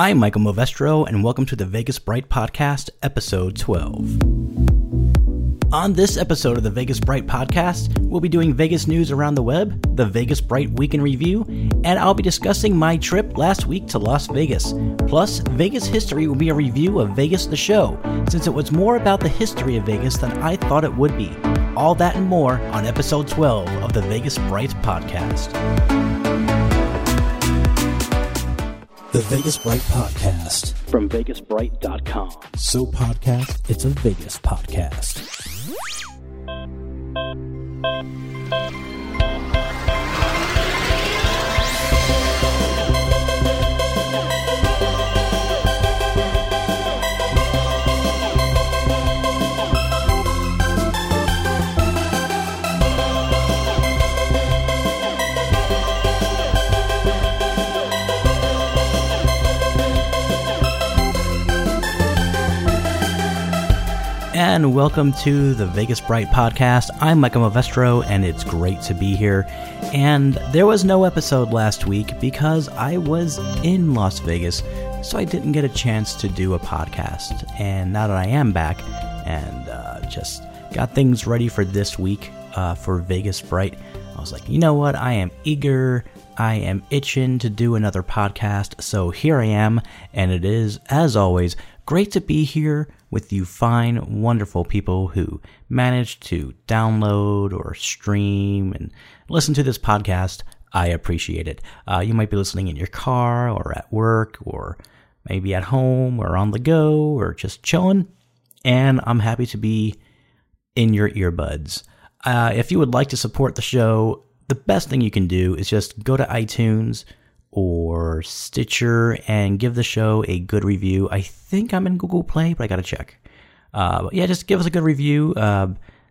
I'm Michael Movestro, and welcome to the Vegas Bright Podcast, episode 12. On this episode of the Vegas Bright Podcast, we'll be doing Vegas news around the web, the Vegas Bright Week in Review, and I'll be discussing my trip last week to Las Vegas. Plus, Vegas history will be a review of Vegas the show, since it was more about the history of Vegas than I thought it would be. All that and more on episode 12 of the Vegas Bright Podcast. The Vegas Bright Podcast from VegasBright.com. So, podcast, it's a Vegas podcast. And welcome to the Vegas Bright podcast. I'm Michael Movestro, and it's great to be here. And there was no episode last week because I was in Las Vegas, so I didn't get a chance to do a podcast. And now that I am back and uh, just got things ready for this week uh, for Vegas Bright, I was like, you know what? I am eager. I am itching to do another podcast, so here I am, and it is, as always, great to be here with you fine, wonderful people who manage to download or stream and listen to this podcast. I appreciate it. Uh, you might be listening in your car or at work or maybe at home or on the go or just chilling. And I'm happy to be in your earbuds. Uh, if you would like to support the show, the best thing you can do is just go to iTunes or Stitcher and give the show a good review. I think I'm in Google Play, but I got to check. Uh, yeah, just give us a good review. Uh,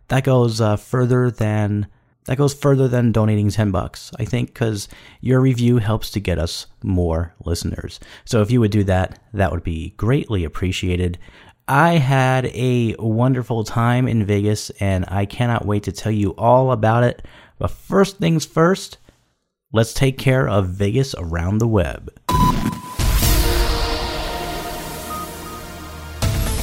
that goes uh, further than that goes further than donating 10 bucks. I think cuz your review helps to get us more listeners. So if you would do that, that would be greatly appreciated. I had a wonderful time in Vegas and I cannot wait to tell you all about it. But first things first, let's take care of Vegas around the web.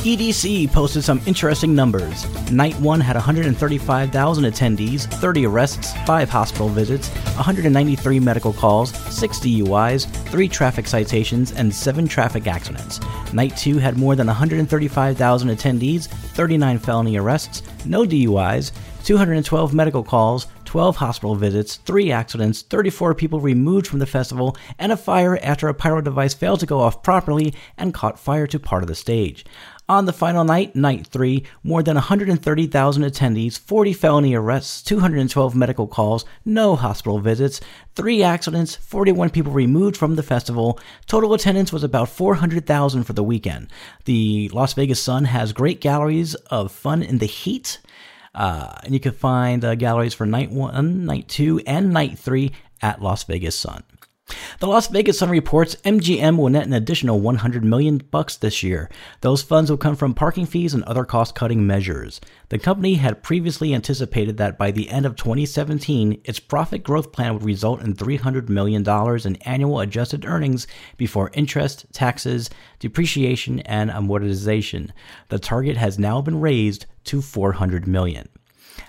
EDC posted some interesting numbers. Night 1 had 135,000 attendees, 30 arrests, 5 hospital visits, 193 medical calls, 6 DUIs, 3 traffic citations, and 7 traffic accidents. Night 2 had more than 135,000 attendees, 39 felony arrests, no DUIs, 212 medical calls, 12 hospital visits, 3 accidents, 34 people removed from the festival, and a fire after a pyro device failed to go off properly and caught fire to part of the stage. On the final night, night three, more than 130,000 attendees, 40 felony arrests, 212 medical calls, no hospital visits, three accidents, 41 people removed from the festival. Total attendance was about 400,000 for the weekend. The Las Vegas Sun has great galleries of fun in the heat. Uh, and you can find uh, galleries for night one, night two, and night three at Las Vegas Sun. The Las Vegas Sun reports MGM will net an additional 100 million bucks this year. Those funds will come from parking fees and other cost-cutting measures. The company had previously anticipated that by the end of 2017, its profit growth plan would result in 300 million dollars in annual adjusted earnings before interest, taxes, depreciation, and amortization. The target has now been raised to 400 million.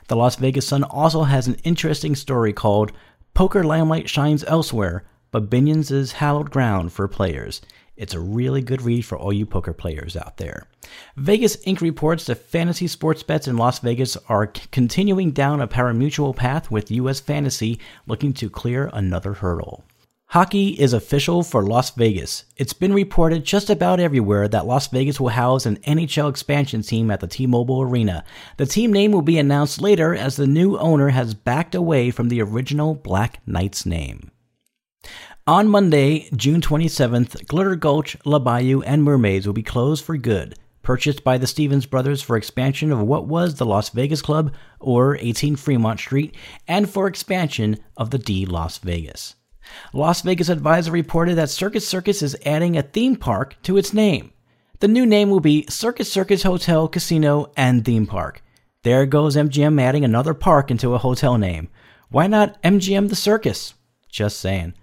The Las Vegas Sun also has an interesting story called Poker Limelight Shines Elsewhere but Binions is hallowed ground for players. It's a really good read for all you poker players out there. Vegas Inc. reports that fantasy sports bets in Las Vegas are continuing down a pari-mutuel path with U.S. Fantasy looking to clear another hurdle. Hockey is official for Las Vegas. It's been reported just about everywhere that Las Vegas will house an NHL expansion team at the T-Mobile Arena. The team name will be announced later as the new owner has backed away from the original Black Knights name. On Monday, June 27th, Glitter Gulch, La Bayou, and Mermaids will be closed for good, purchased by the Stevens brothers for expansion of what was the Las Vegas Club, or 18 Fremont Street, and for expansion of the D Las Vegas. Las Vegas Advisor reported that Circus Circus is adding a theme park to its name. The new name will be Circus Circus Hotel, Casino, and Theme Park. There goes MGM adding another park into a hotel name. Why not MGM the Circus? Just saying.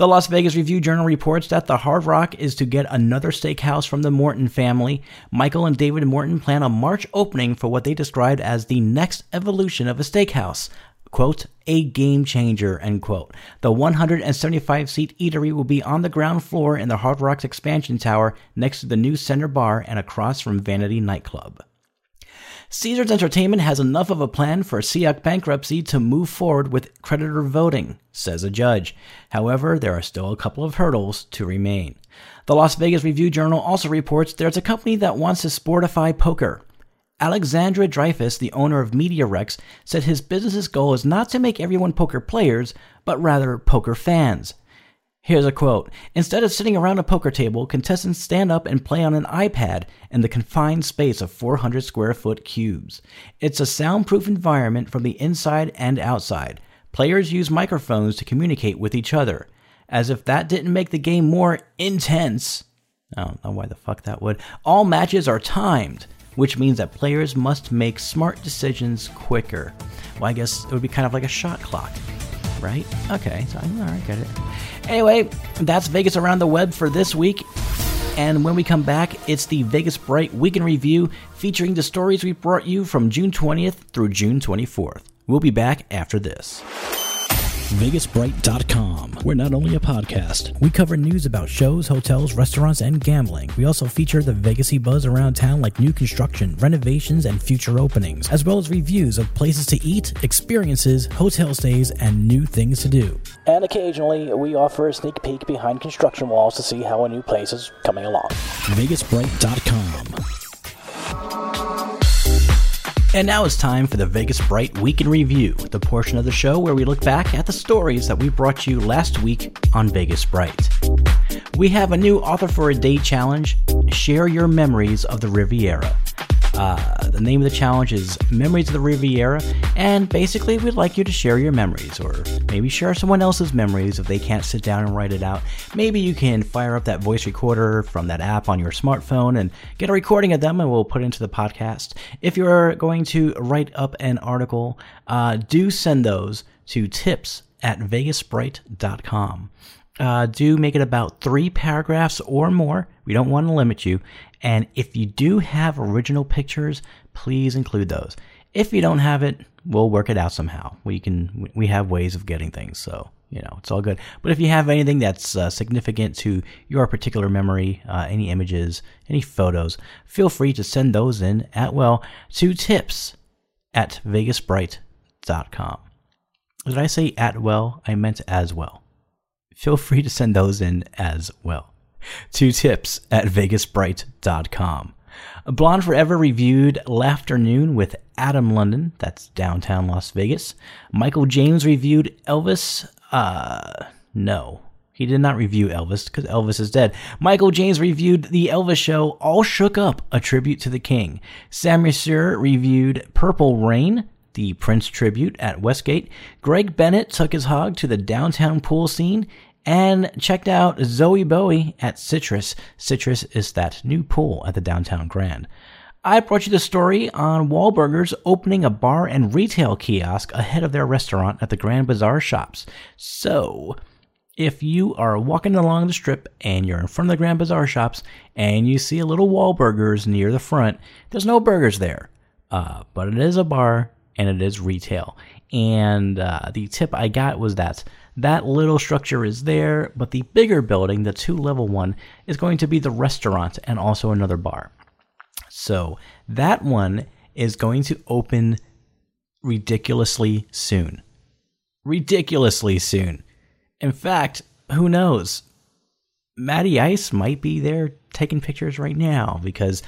The Las Vegas Review Journal reports that the Hard Rock is to get another steakhouse from the Morton family. Michael and David Morton plan a March opening for what they described as the next evolution of a steakhouse. Quote, a game changer, end quote. The 175 seat eatery will be on the ground floor in the Hard Rock's expansion tower next to the new center bar and across from Vanity Nightclub. Caesars Entertainment has enough of a plan for SEAC bankruptcy to move forward with creditor voting, says a judge. However, there are still a couple of hurdles to remain. The Las Vegas Review Journal also reports there's a company that wants to sportify poker. Alexandra Dreyfus, the owner of MediaRex, said his business's goal is not to make everyone poker players, but rather poker fans. Here's a quote Instead of sitting around a poker table, contestants stand up and play on an iPad in the confined space of 400 square foot cubes. It's a soundproof environment from the inside and outside. Players use microphones to communicate with each other. As if that didn't make the game more intense. I don't know why the fuck that would. All matches are timed, which means that players must make smart decisions quicker. Well, I guess it would be kind of like a shot clock right? Okay, so all right, get it. Anyway, that's Vegas around the web for this week. And when we come back, it's the Vegas Bright Weekend Review featuring the stories we brought you from June 20th through June 24th. We'll be back after this. VegasBright.com. We're not only a podcast, we cover news about shows, hotels, restaurants, and gambling. We also feature the Vegasy buzz around town like new construction, renovations, and future openings, as well as reviews of places to eat, experiences, hotel stays, and new things to do. And occasionally, we offer a sneak peek behind construction walls to see how a new place is coming along. VegasBright.com. And now it's time for the Vegas Bright Week in Review, the portion of the show where we look back at the stories that we brought you last week on Vegas Bright. We have a new Author for a Day challenge Share Your Memories of the Riviera. Uh, the name of the challenge is Memories of the Riviera, and basically, we'd like you to share your memories, or maybe share someone else's memories if they can't sit down and write it out. Maybe you can fire up that voice recorder from that app on your smartphone and get a recording of them, and we'll put it into the podcast. If you're going to write up an article, uh, do send those to tips at vegasbright.com. Uh, do make it about three paragraphs or more. We don't want to limit you. And if you do have original pictures, please include those. If you don't have it, we'll work it out somehow. We can we have ways of getting things, so you know it's all good. But if you have anything that's uh, significant to your particular memory, uh, any images, any photos, feel free to send those in at well to tips at vegasbright.com. Did I say at well? I meant as well. Feel free to send those in as well. Two tips at vegasbright.com. Blonde Forever reviewed Laughternoon with Adam London, that's downtown Las Vegas. Michael James reviewed Elvis. Uh, no, he did not review Elvis because Elvis is dead. Michael James reviewed The Elvis Show, All Shook Up, a tribute to the King. Sam Mercier reviewed Purple Rain, the Prince tribute at Westgate. Greg Bennett took his hog to the downtown pool scene and checked out Zoe Bowie at Citrus. Citrus is that new pool at the downtown Grand. I brought you the story on Wahlburgers opening a bar and retail kiosk ahead of their restaurant at the Grand Bazaar shops. So, if you are walking along the strip and you're in front of the Grand Bazaar shops and you see a little Wahlburgers near the front, there's no burgers there. Uh, but it is a bar and it is retail. And uh, the tip I got was that that little structure is there, but the bigger building, the two level one, is going to be the restaurant and also another bar. So that one is going to open ridiculously soon. Ridiculously soon. In fact, who knows? Matty Ice might be there taking pictures right now because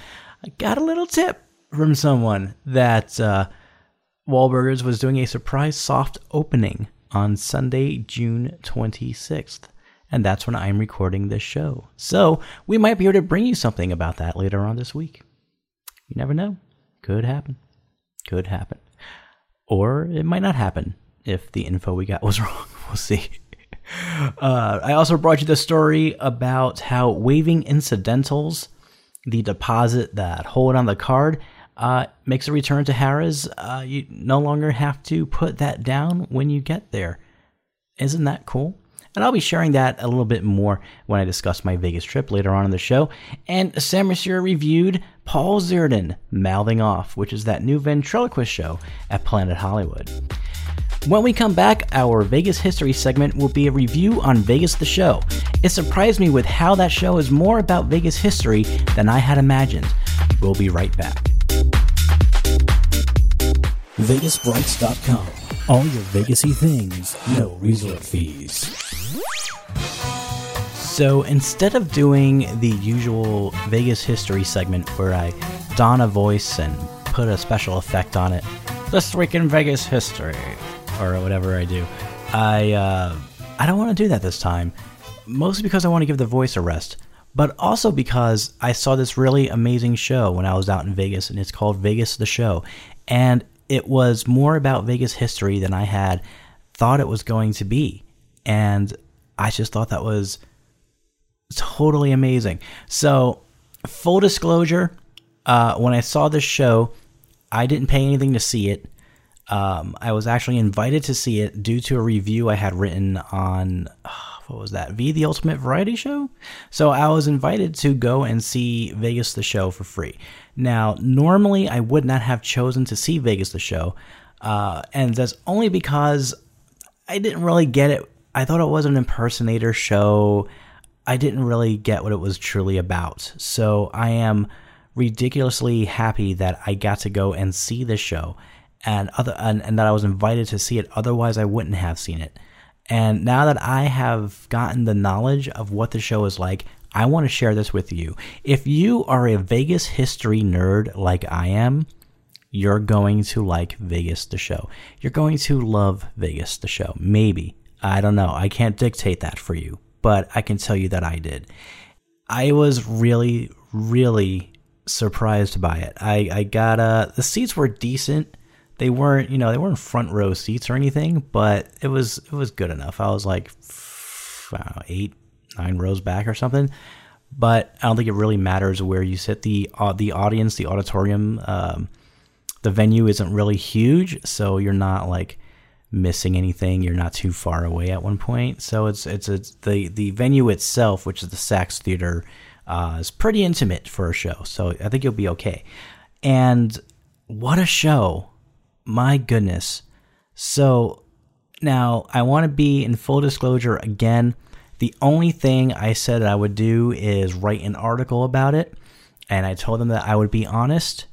I got a little tip from someone that uh, Wahlburgers was doing a surprise soft opening on Sunday, June 26th. And that's when I'm recording this show. So we might be able to bring you something about that later on this week. You never know. Could happen. Could happen. Or it might not happen if the info we got was wrong. We'll see. Uh, I also brought you the story about how waiving incidentals, the deposit that hold on the card, uh, makes a return to Harrah's. Uh, you no longer have to put that down when you get there. Isn't that cool? And I'll be sharing that a little bit more when I discuss my Vegas trip later on in the show. And Sam Mercier reviewed Paul Zerdin Mouthing Off, which is that new ventriloquist show at Planet Hollywood. When we come back, our Vegas history segment will be a review on Vegas the Show. It surprised me with how that show is more about Vegas history than I had imagined. We'll be right back. VegasBrights.com. All your Vegasy things, no resort fees. So instead of doing the usual Vegas history segment where I don a voice and put a special effect on it, this week in Vegas history, or whatever I do, I uh, I don't want to do that this time. Mostly because I want to give the voice a rest, but also because I saw this really amazing show when I was out in Vegas, and it's called Vegas the Show, and it was more about Vegas history than I had thought it was going to be, and I just thought that was totally amazing. So, full disclosure, uh, when I saw this show, I didn't pay anything to see it. Um, I was actually invited to see it due to a review I had written on what was that? V the Ultimate Variety Show. So I was invited to go and see Vegas the Show for free. Now, normally I would not have chosen to see Vegas the Show, uh, and that's only because I didn't really get it. I thought it was an impersonator show. I didn't really get what it was truly about. So I am ridiculously happy that I got to go and see this show and other and, and that I was invited to see it otherwise I wouldn't have seen it. And now that I have gotten the knowledge of what the show is like, I want to share this with you. If you are a Vegas history nerd like I am, you're going to like Vegas the show. You're going to love Vegas the show. Maybe. I don't know. I can't dictate that for you, but I can tell you that I did. I was really, really surprised by it. I, I got uh the seats were decent. They weren't, you know, they weren't front row seats or anything, but it was it was good enough. I was like know, eight, nine rows back or something. But I don't think it really matters where you sit. the uh, The audience, the auditorium, um, the venue isn't really huge, so you're not like missing anything. You're not too far away at one point. So it's it's it's the the venue itself, which is the Saxe Theater, uh, is pretty intimate for a show. So I think you'll be okay. And what a show! My goodness. So now I want to be in full disclosure again. The only thing I said I would do is write an article about it. And I told them that I would be honest.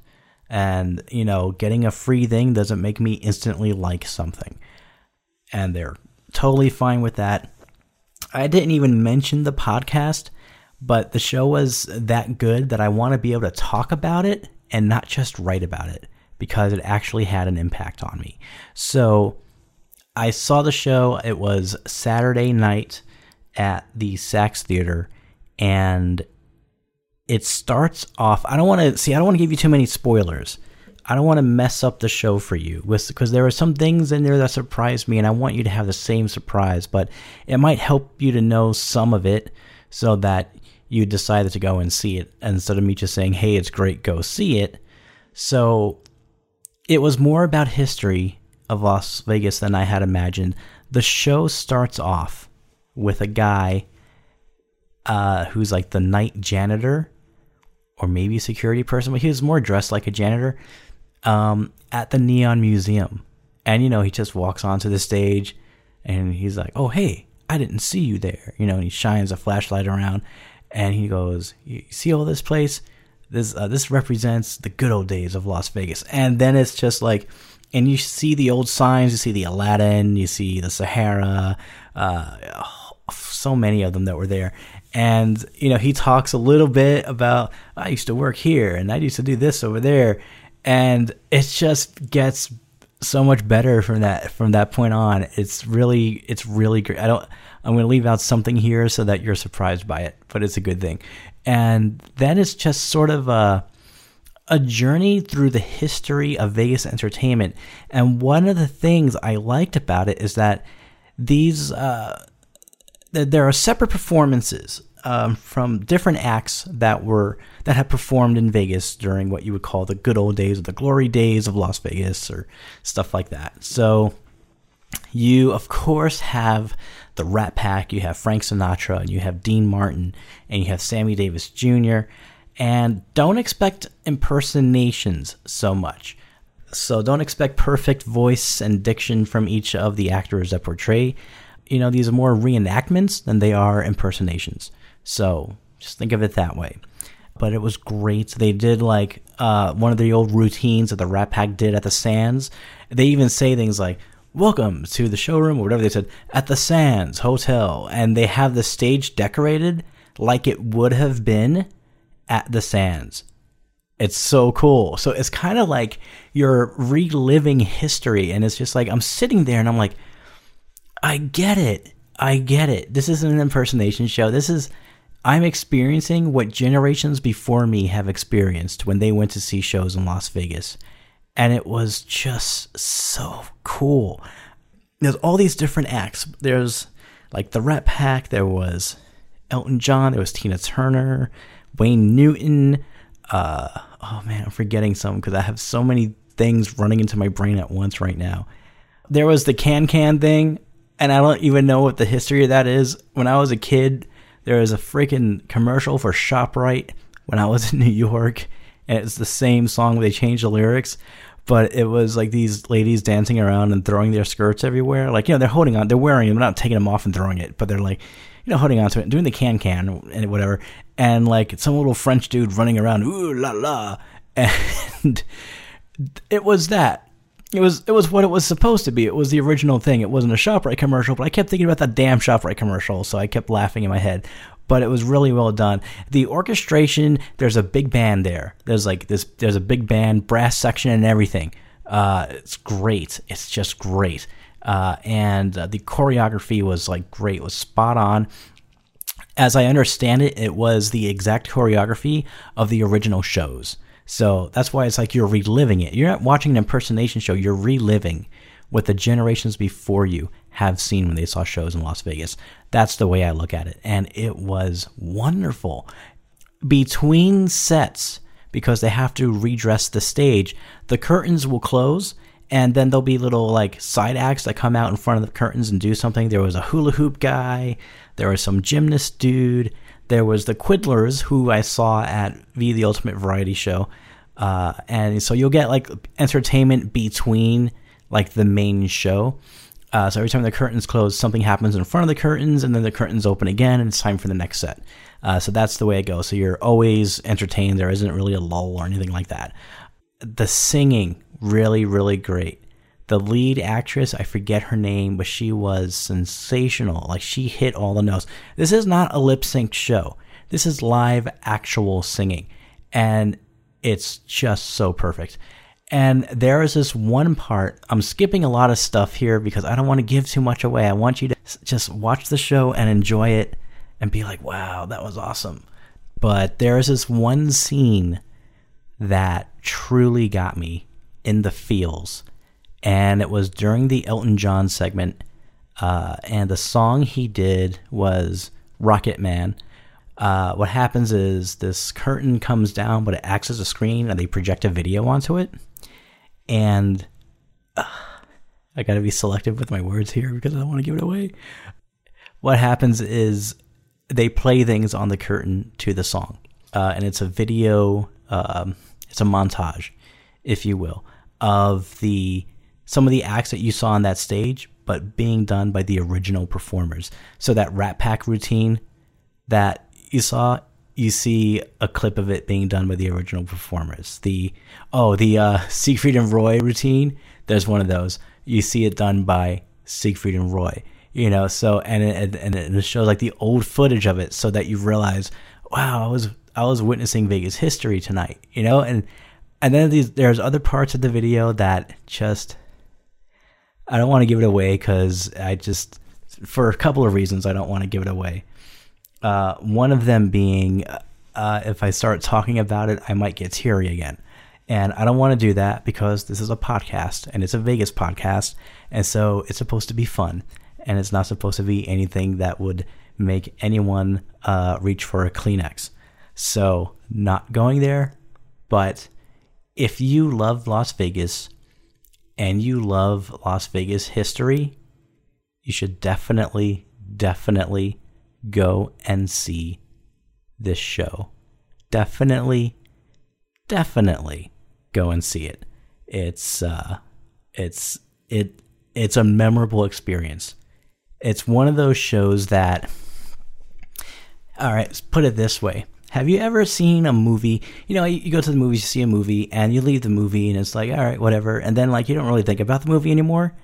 And, you know, getting a free thing doesn't make me instantly like something. And they're totally fine with that. I didn't even mention the podcast, but the show was that good that I want to be able to talk about it and not just write about it because it actually had an impact on me. So I saw the show. It was Saturday night at the Saxe Theater, and it starts off. I don't want to see. I don't want to give you too many spoilers. I don't want to mess up the show for you because there are some things in there that surprised me, and I want you to have the same surprise. But it might help you to know some of it so that you decided to go and see it instead of me just saying, "Hey, it's great, go see it." So it was more about history of Las Vegas than I had imagined. The show starts off with a guy uh, who's like the night janitor or maybe security person, but he was more dressed like a janitor um, at the Neon Museum. And, you know, he just walks onto the stage and he's like, oh, hey, I didn't see you there. You know, and he shines a flashlight around and he goes, you see all this place? This, uh, this represents the good old days of Las Vegas. And then it's just like, and you see the old signs, you see the Aladdin, you see the Sahara, uh, so many of them that were there. And, you know, he talks a little bit about, I used to work here and I used to do this over there. And it just gets so much better from that from that point on. It's really it's really great. I don't I'm going to leave out something here so that you're surprised by it, but it's a good thing. And then it's just sort of a a journey through the history of Vegas entertainment. And one of the things I liked about it is that these uh, there are separate performances um, from different acts that were that have performed in Vegas during what you would call the good old days or the glory days of Las Vegas or stuff like that. So you of course have the Rat Pack, you have Frank Sinatra, and you have Dean Martin, and you have Sammy Davis Jr. And don't expect impersonations so much. So don't expect perfect voice and diction from each of the actors that portray. You know, these are more reenactments than they are impersonations. So just think of it that way. But it was great. They did like uh, one of the old routines that the Rat Pack did at the Sands. They even say things like, Welcome to the showroom, or whatever they said, at the Sands Hotel. And they have the stage decorated like it would have been at the Sands. It's so cool. So it's kind of like you're reliving history. And it's just like, I'm sitting there and I'm like, I get it. I get it. This isn't an impersonation show. This is, I'm experiencing what generations before me have experienced when they went to see shows in Las Vegas. And it was just so cool. There's all these different acts. There's like the Rat Pack, there was Elton John, there was Tina Turner, Wayne Newton. Uh, oh man, I'm forgetting some because I have so many things running into my brain at once right now. There was the can can thing, and I don't even know what the history of that is. When I was a kid, there was a freaking commercial for ShopRite when I was in New York, and it's the same song, they changed the lyrics. But it was like these ladies dancing around and throwing their skirts everywhere. Like, you know, they're holding on, they're wearing them, not taking them off and throwing it, but they're like, you know, holding on to it, doing the can can and whatever, and like some little French dude running around, ooh la la, and it was that. It was it was what it was supposed to be. It was the original thing. It wasn't a Shoprite commercial, but I kept thinking about that damn Shoprite commercial, so I kept laughing in my head. But it was really well done. The orchestration, there's a big band there. There's like this. There's a big band, brass section, and everything. Uh, it's great. It's just great. Uh, and uh, the choreography was like great, was spot on. As I understand it, it was the exact choreography of the original shows. So that's why it's like you're reliving it. You're not watching an impersonation show, you're reliving what the generations before you have seen when they saw shows in Las Vegas. That's the way I look at it. And it was wonderful. Between sets, because they have to redress the stage, the curtains will close and then there'll be little like side acts that come out in front of the curtains and do something. There was a hula hoop guy, there was some gymnast dude, there was the Quiddlers who I saw at V the Ultimate Variety Show, uh, and so you'll get like entertainment between like the main show. Uh, so every time the curtains close, something happens in front of the curtains, and then the curtains open again, and it's time for the next set. Uh, so that's the way it goes. So you're always entertained. There isn't really a lull or anything like that. The singing really, really great. The lead actress, I forget her name, but she was sensational. Like she hit all the notes. This is not a lip sync show. This is live actual singing. And it's just so perfect. And there is this one part, I'm skipping a lot of stuff here because I don't want to give too much away. I want you to just watch the show and enjoy it and be like, wow, that was awesome. But there is this one scene that truly got me in the feels. And it was during the Elton John segment. Uh, and the song he did was Rocket Man. Uh, what happens is this curtain comes down, but it acts as a screen, and they project a video onto it. And uh, I got to be selective with my words here because I don't want to give it away. What happens is they play things on the curtain to the song, uh, and it's a video. Um, it's a montage, if you will, of the some of the acts that you saw on that stage, but being done by the original performers. So that Rat Pack routine that you saw, you see a clip of it being done by the original performers. The oh, the uh, Siegfried and Roy routine. There's one of those. You see it done by Siegfried and Roy. You know, so and it, and it shows like the old footage of it, so that you realize, wow, I was I was witnessing Vegas history tonight. You know, and and then these, there's other parts of the video that just I don't want to give it away because I just for a couple of reasons I don't want to give it away. Uh, one of them being uh, if I start talking about it, I might get teary again. And I don't want to do that because this is a podcast and it's a Vegas podcast. And so it's supposed to be fun. And it's not supposed to be anything that would make anyone uh, reach for a Kleenex. So, not going there, but if you love Las Vegas and you love Las Vegas history, you should definitely, definitely go and see this show. Definitely, definitely go and see it. It's uh, it's it it's a memorable experience. It's one of those shows that. All right, let's put it this way. Have you ever seen a movie? You know, you, go to the movies, you see a movie, and you leave the movie, and it's like, all right, whatever. And then, like, you don't really think about the movie anymore.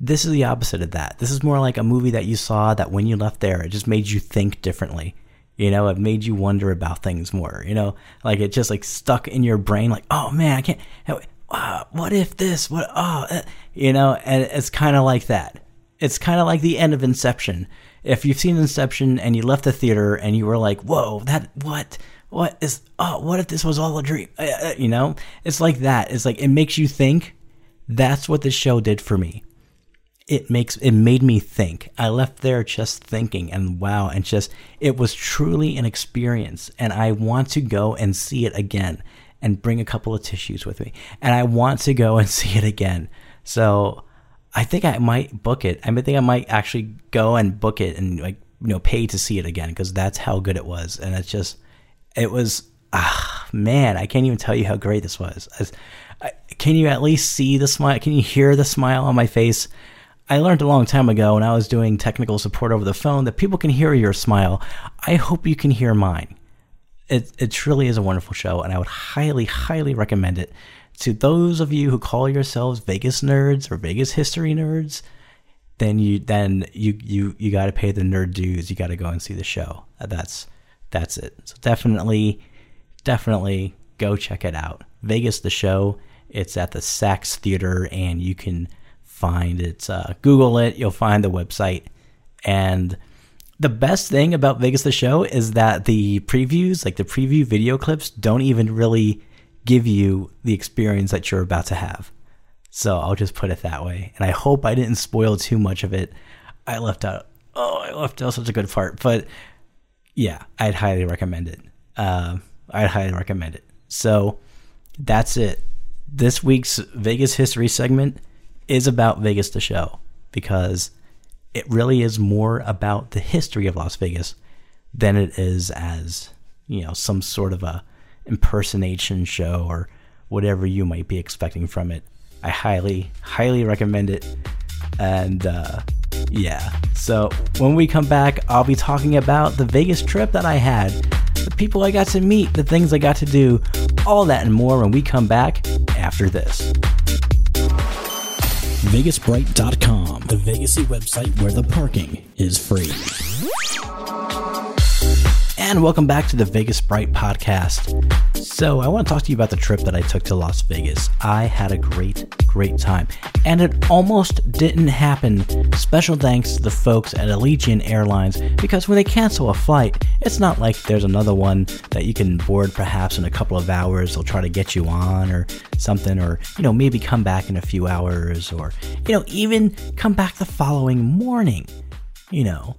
This is the opposite of that. This is more like a movie that you saw that when you left there, it just made you think differently. You know, it made you wonder about things more. You know, like it just like stuck in your brain, like, oh man, I can't. Uh, what if this? What? Oh, uh, you know, and it's kind of like that. It's kind of like the end of Inception. If you've seen Inception and you left the theater and you were like, whoa, that what? What is? Oh, what if this was all a dream? Uh, uh you know, it's like that. It's like it makes you think. That's what this show did for me it makes it made me think. I left there just thinking and wow and just it was truly an experience and I want to go and see it again and bring a couple of tissues with me. And I want to go and see it again. So I think I might book it. I think I might actually go and book it and like you know pay to see it again because that's how good it was and it's just it was ah man, I can't even tell you how great this was. I, can you at least see the smile? Can you hear the smile on my face? I learned a long time ago when I was doing technical support over the phone that people can hear your smile. I hope you can hear mine. It, it truly is a wonderful show, and I would highly, highly recommend it to those of you who call yourselves Vegas nerds or Vegas history nerds. Then you then you you you got to pay the nerd dues. You got to go and see the show. Uh, that's that's it. So definitely, definitely go check it out. Vegas the show. It's at the Saxe Theater, and you can find it. Uh, Google it, you'll find the website. And the best thing about Vegas the Show is that the previews, like the preview video clips, don't even really give you the experience that you're about to have. So I'll just put it that way. And I hope I didn't spoil too much of it. I left out, oh, I left out such a good part. But yeah, I'd highly recommend it. Uh, I'd highly recommend it. So that's it. This week's Vegas history segment is about Vegas the show because it really is more about the history of Las Vegas than it is as, you know, some sort of a impersonation show or whatever you might be expecting from it. I highly, highly recommend it. And uh, yeah, so when we come back, I'll be talking about the Vegas trip that I had, the people I got to meet, the things I got to do, all that and more when we come back after this. VegasBright.com, the Vegasy website where the parking is free. And welcome back to the Vegas Bright podcast. So, I want to talk to you about the trip that I took to Las Vegas. I had a great, great time, and it almost didn't happen. Special thanks to the folks at Allegiant Airlines because when they cancel a flight, it's not like there's another one that you can board perhaps in a couple of hours. They'll try to get you on or something, or, you know, maybe come back in a few hours, or, you know, even come back the following morning. You know,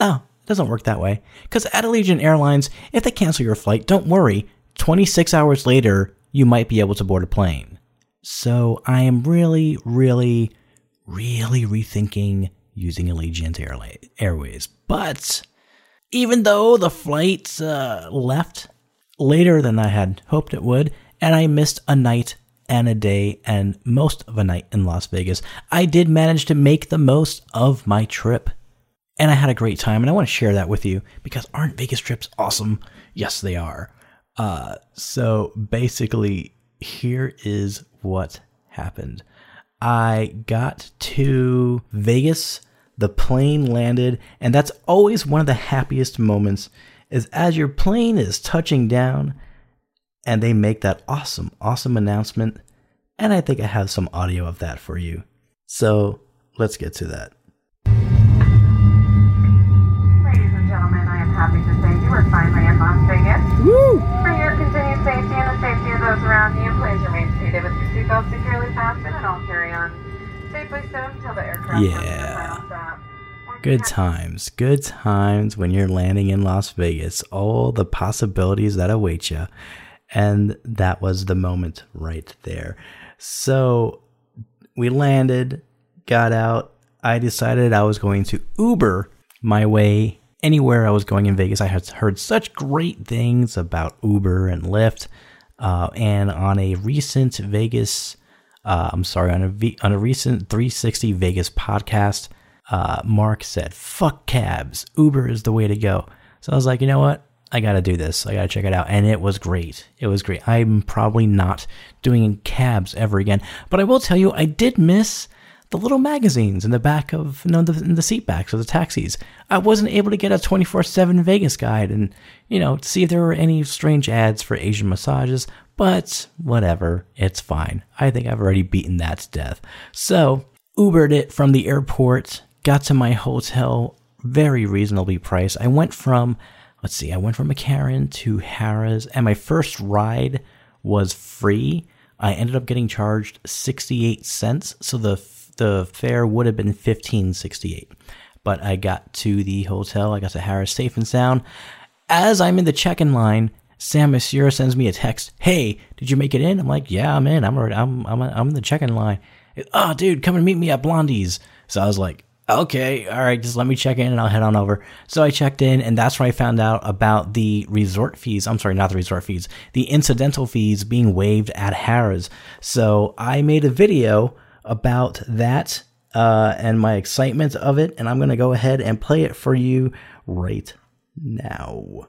oh, doesn't work that way. Because at Allegiant Airlines, if they cancel your flight, don't worry. 26 hours later, you might be able to board a plane. So I am really, really, really rethinking using Allegiant Airways. But even though the flight uh, left later than I had hoped it would, and I missed a night and a day and most of a night in Las Vegas, I did manage to make the most of my trip and I had a great time, and I want to share that with you because aren't Vegas trips awesome? Yes, they are. Uh, so basically, here is what happened. I got to Vegas, the plane landed, and that's always one of the happiest moments is as your plane is touching down and they make that awesome, awesome announcement. And I think I have some audio of that for you. So let's get to that. happy to say you are finally in Las Vegas. Woo! For your continued safety and the safety of those around you, please remain seated with your seatbelt securely fastened and all carry on safely so until the aircraft yeah. Good times, good times when you're landing in Las Vegas. All the possibilities that await you. And that was the moment right there. So we landed, got out. I decided I was going to Uber my way anywhere I was going in Vegas. I had heard such great things about Uber and Lyft. Uh, and on a recent Vegas, uh, I'm sorry, on a v- on a recent 360 Vegas podcast, uh, Mark said, "Fuck cabs, Uber is the way to go." So I was like, you know what? I gotta do this. I gotta check it out, and it was great. It was great. I'm probably not doing cabs ever again, but I will tell you, I did miss the little magazines in the back of you know the, in the seat backs of the taxis. I wasn't able to get a 24/7 Vegas guide and you know see if there were any strange ads for Asian massages, but whatever, it's fine. I think I've already beaten that to death. So, Ubered it from the airport, got to my hotel very reasonably priced. I went from let's see, I went from McCarran to Harrah's and my first ride was free. I ended up getting charged 68 cents, so the the fare would have been 1568 but i got to the hotel i got to Harrah's safe and sound as i'm in the check-in line sam Mercier sends me a text hey did you make it in i'm like yeah i'm in i'm already, i'm i'm, I'm in the check-in line oh dude come and meet me at blondie's so i was like okay, all right, just let me check in and I'll head on over. So I checked in, and that's where I found out about the resort fees. I'm sorry, not the resort fees, the incidental fees being waived at Harrah's. So I made a video about that uh, and my excitement of it, and I'm going to go ahead and play it for you right now.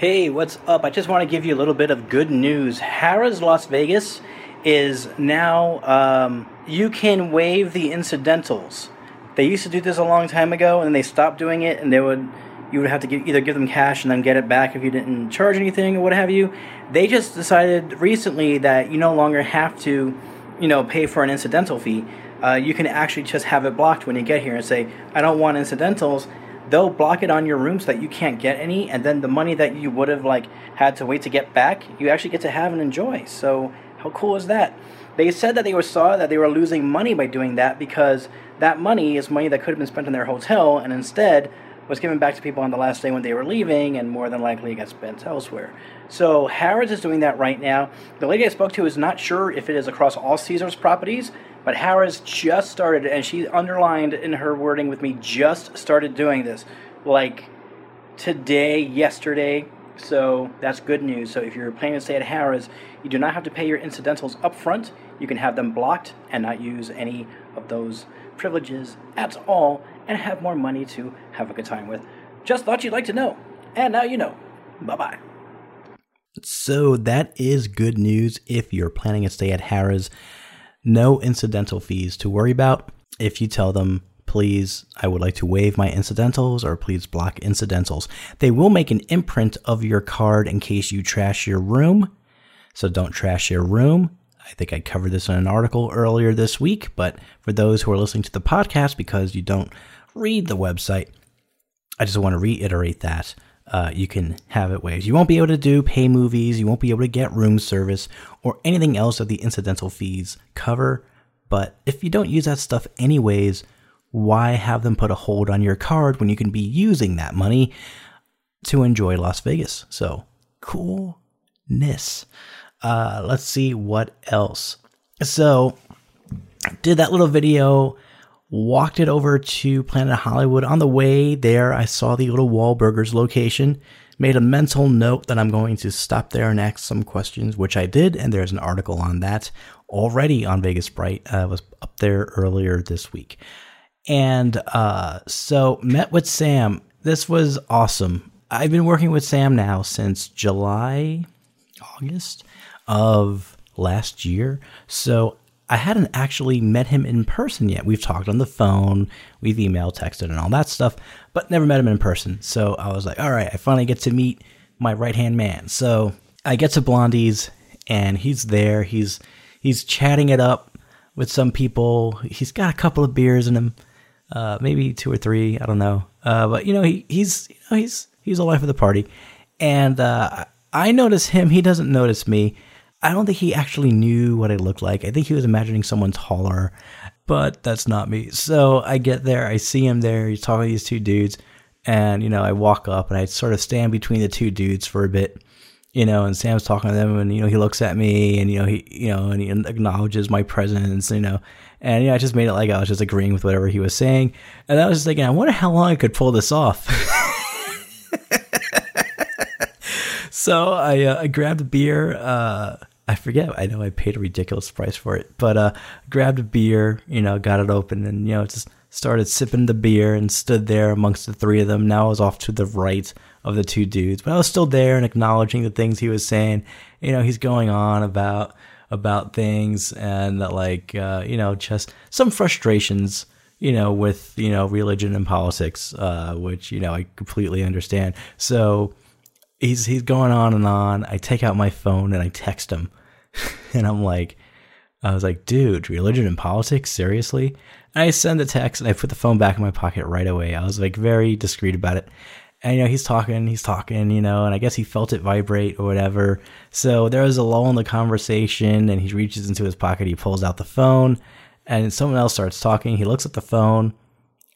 Hey, what's up? I just want to give you a little bit of good news. Harrah's Las Vegas is now, um, you can waive the incidentals. They used to do this a long time ago, and they stopped doing it, and they would you would have to give, either give them cash and then get it back if you didn't charge anything or what have you. They just decided recently that you no longer have to, you know, pay for an incidental fee. Uh, you can actually just have it blocked when you get here and say, I don't want incidentals. They'll block it on your room so that you can't get any, and then the money that you would have like had to wait to get back, you actually get to have and enjoy. So how cool is that? They said that they were saw that they were losing money by doing that because that money is money that could have been spent in their hotel, and instead was given back to people on the last day when they were leaving, and more than likely got spent elsewhere. So Harrah's is doing that right now. The lady I spoke to is not sure if it is across all Caesars properties, but Harrah's just started, and she underlined in her wording with me, just started doing this, like today, yesterday. So that's good news. So if you're planning to stay at Harrah's, you do not have to pay your incidentals up front. You can have them blocked and not use any of those privileges at all and have more money to have a good time with. Just thought you'd like to know. And now you know. Bye bye. So that is good news if you're planning a stay at Harrah's. No incidental fees to worry about. If you tell them, please, I would like to waive my incidentals or please block incidentals, they will make an imprint of your card in case you trash your room. So don't trash your room. I think I covered this in an article earlier this week, but for those who are listening to the podcast because you don't read the website. I just want to reiterate that. Uh, you can have it ways. You won't be able to do pay movies, you won't be able to get room service, or anything else that the incidental fees cover. But if you don't use that stuff anyways, why have them put a hold on your card when you can be using that money to enjoy Las Vegas? So, coolness. Uh, let's see what else. So, did that little video walked it over to Planet Hollywood. On the way there, I saw the little Wahlburgers location, made a mental note that I'm going to stop there and ask some questions, which I did, and there's an article on that already on Vegas Bright. I uh, was up there earlier this week. And uh, so met with Sam. This was awesome. I've been working with Sam now since July, August of last year. So I hadn't actually met him in person yet. We've talked on the phone, we've emailed, texted, and all that stuff, but never met him in person. So I was like, all right, I finally get to meet my right hand man. So I get to Blondie's, and he's there. He's he's chatting it up with some people. He's got a couple of beers in him, uh, maybe two or three. I don't know. Uh, but you know, he, he's you know, he's he's the life of the party, and uh, I notice him. He doesn't notice me I don't think he actually knew what I looked like. I think he was imagining someone taller, but that's not me. So I get there, I see him there, he's talking to these two dudes, and you know, I walk up and I sort of stand between the two dudes for a bit. you know, and Sam's talking to them, and you know, he looks at me, and you know, he, you know, and he acknowledges my presence, you know, and yeah, I just made it like I was just agreeing with whatever he was saying, and I was just thinking, I wonder how long I could pull this off. so I, uh, I grabbed a beer. Uh, I forget. I know I paid a ridiculous price for it, but uh, grabbed a beer, you know, got it open, and you know, just started sipping the beer and stood there amongst the three of them. Now I was off to the right of the two dudes, but I was still there and acknowledging the things he was saying. You know, he's going on about about things and that, like uh, you know just some frustrations you know with you know religion and politics uh, which you know I completely understand so he's he's going on and on. I take out my phone and I text him. And I'm like I was like dude religion and politics? Seriously? And I send the text and I put the phone back in my pocket right away. I was like very discreet about it. And you know he's talking he's talking you know and i guess he felt it vibrate or whatever. So there was a lull in the conversation and he reaches into his pocket he pulls out the phone and someone else starts talking. He looks at the phone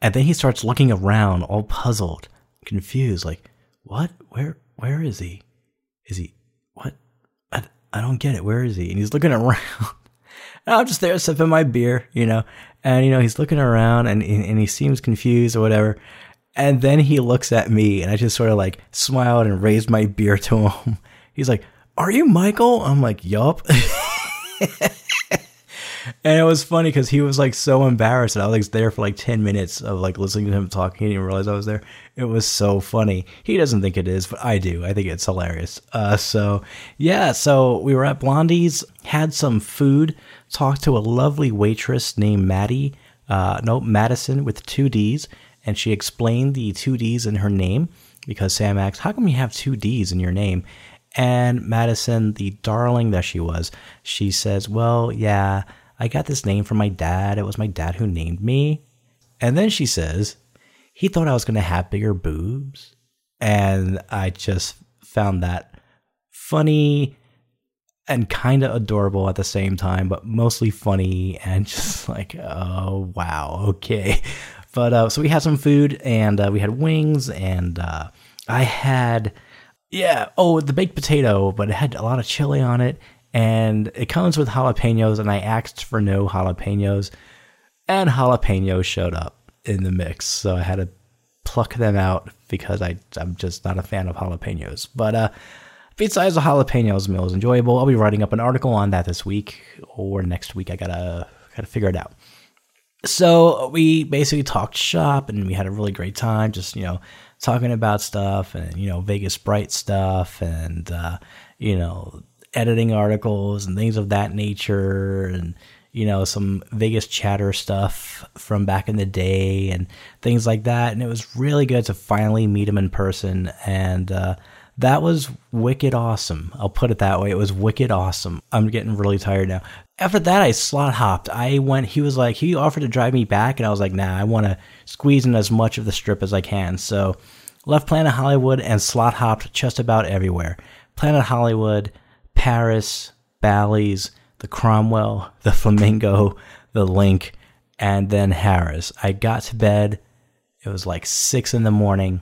and then he starts looking around all puzzled confused like what? Where where is he? Is he what? I, I don't get it. Where is he? And he's looking around. I'm just there sipping my beer you know? And you know he's looking around and and he seems confused or whatever. And then he looks at me and I just sort of like smiled and raised my beer to him. He's like, Are you Michael? I'm like, Yup. and it was funny because he was like so embarrassed. And I was like there for like 10 minutes of like listening to him talk. He didn't realize I was there. It was so funny. He doesn't think it is, but I do. I think it's hilarious. Uh, so yeah, so we were at Blondie's, had some food, talked to a lovely waitress named Maddie. Uh, no, Madison with two D's and she explained the two D's in her name because Sam asked, How come you have two D's in your name? And Madison, the darling that she was, she says, Well, yeah, I got this name from my dad. It was my dad who named me. And then she says, He thought I was going to have bigger boobs. And I just found that funny and kind of adorable at the same time, but mostly funny and just like, oh, wow, okay. But uh, so we had some food and uh, we had wings and uh, I had yeah oh the baked potato, but it had a lot of chili on it and it comes with jalapenos and I asked for no jalapenos and jalapenos showed up in the mix, so I had to pluck them out because I I'm just not a fan of jalapenos. But uh, besides the jalapenos meal is enjoyable. I'll be writing up an article on that this week or next week. I gotta gotta figure it out so we basically talked shop and we had a really great time just you know talking about stuff and you know vegas bright stuff and uh, you know editing articles and things of that nature and you know some vegas chatter stuff from back in the day and things like that and it was really good to finally meet him in person and uh, that was wicked awesome. I'll put it that way. It was wicked awesome. I'm getting really tired now after that, I slot hopped. I went. He was like, he offered to drive me back, and I was like, nah, I want to squeeze in as much of the strip as I can. So, left Planet Hollywood and slot hopped just about everywhere. Planet Hollywood, Paris, Bally's, the Cromwell, the Flamingo, the LINQ, and then Harrah's. I got to bed. It was like six in the morning.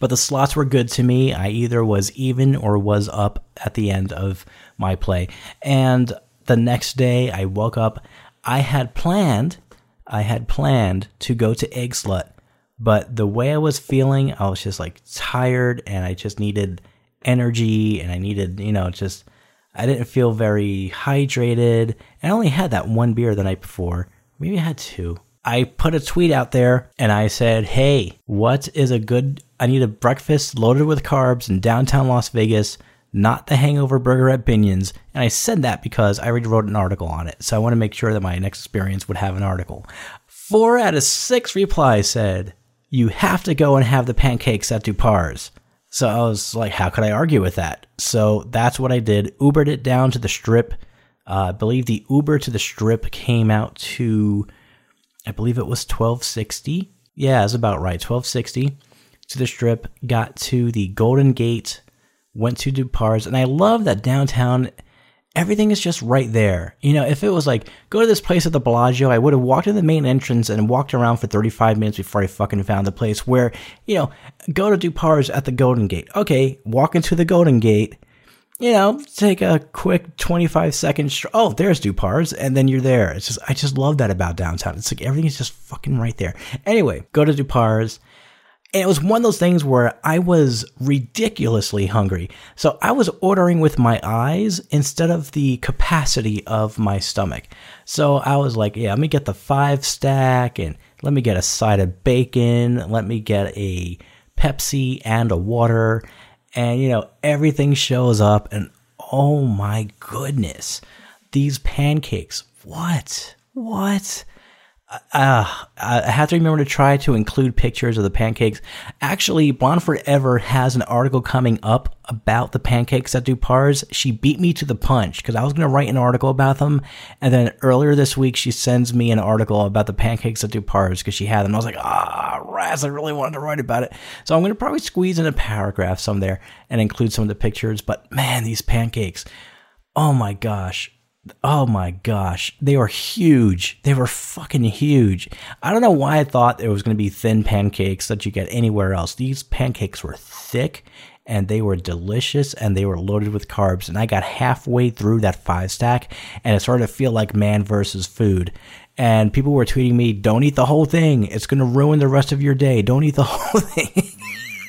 But the slots were good to me. I either was even or was up at the end of my play. And the next day I woke up. I had planned, I had planned to go to Egg Slut, but the way I was feeling, I was just like tired and I just needed energy and I needed, you know, just, I didn't feel very hydrated. And I only had that one beer the night before. Maybe I had two. I put a tweet out there and I said, Hey, what is a good, I need a breakfast loaded with carbs in downtown Las Vegas not the hangover burger at Binion's. And I said that because I already wrote an article on it. So I want to make sure that my next experience would have an article. Four out of six replies said, You have to go and have the pancakes at Dupar's. So I was like, How could I argue with that? So that's what I did. Ubered it down to the strip. Uh, I believe the Uber to the strip came out to, I believe it was 1260. Yeah, it's about right. 1260 to the strip. Got to the Golden Gate went to Dupar's, and I love that downtown everything is just right there. You know, if it was like, go to this place at the Bellagio, I would have walked in the main entrance and walked around for 35 minutes before I fucking found the place where, you know, go to Dupar's at the Golden Gate. Okay, walk into the Golden Gate, you know, take a quick 25 second, str- oh, there's Dupar's, and then you're there. It's just, I just love that about downtown. It's like everything is just fucking right there. Anyway, go to Dupar's. And it was one of those things where I was ridiculously hungry. So I was ordering with my eyes instead of the capacity of my stomach. So I was like, yeah, let me get the five stack and let me get a side of bacon. Let me get a Pepsi and a water. And, you know, everything shows up. And oh my goodness, these pancakes. What? What? Uh, I have to remember to try to include pictures of the pancakes. Actually, Blonde Forever has an article coming up about the pancakes at Dupar's. She beat me to the punch because I was going to write an article about them. And then earlier this week, she sends me an article about the pancakes at Dupar's because she had them. I was like, ah, Raz, I really wanted to write about it. So I'm going to probably squeeze in a paragraph some there and include some of the pictures. But man, these pancakes, oh my gosh oh my gosh, they were huge. They were fucking huge. I don't know why I thought there was going to be thin pancakes that you get anywhere else. These pancakes were thick and they were delicious and they were loaded with carbs. And I got halfway through that five stack and it started to feel like man versus food. And people were tweeting me, don't eat the whole thing. It's going to ruin the rest of your day. Don't eat the whole thing.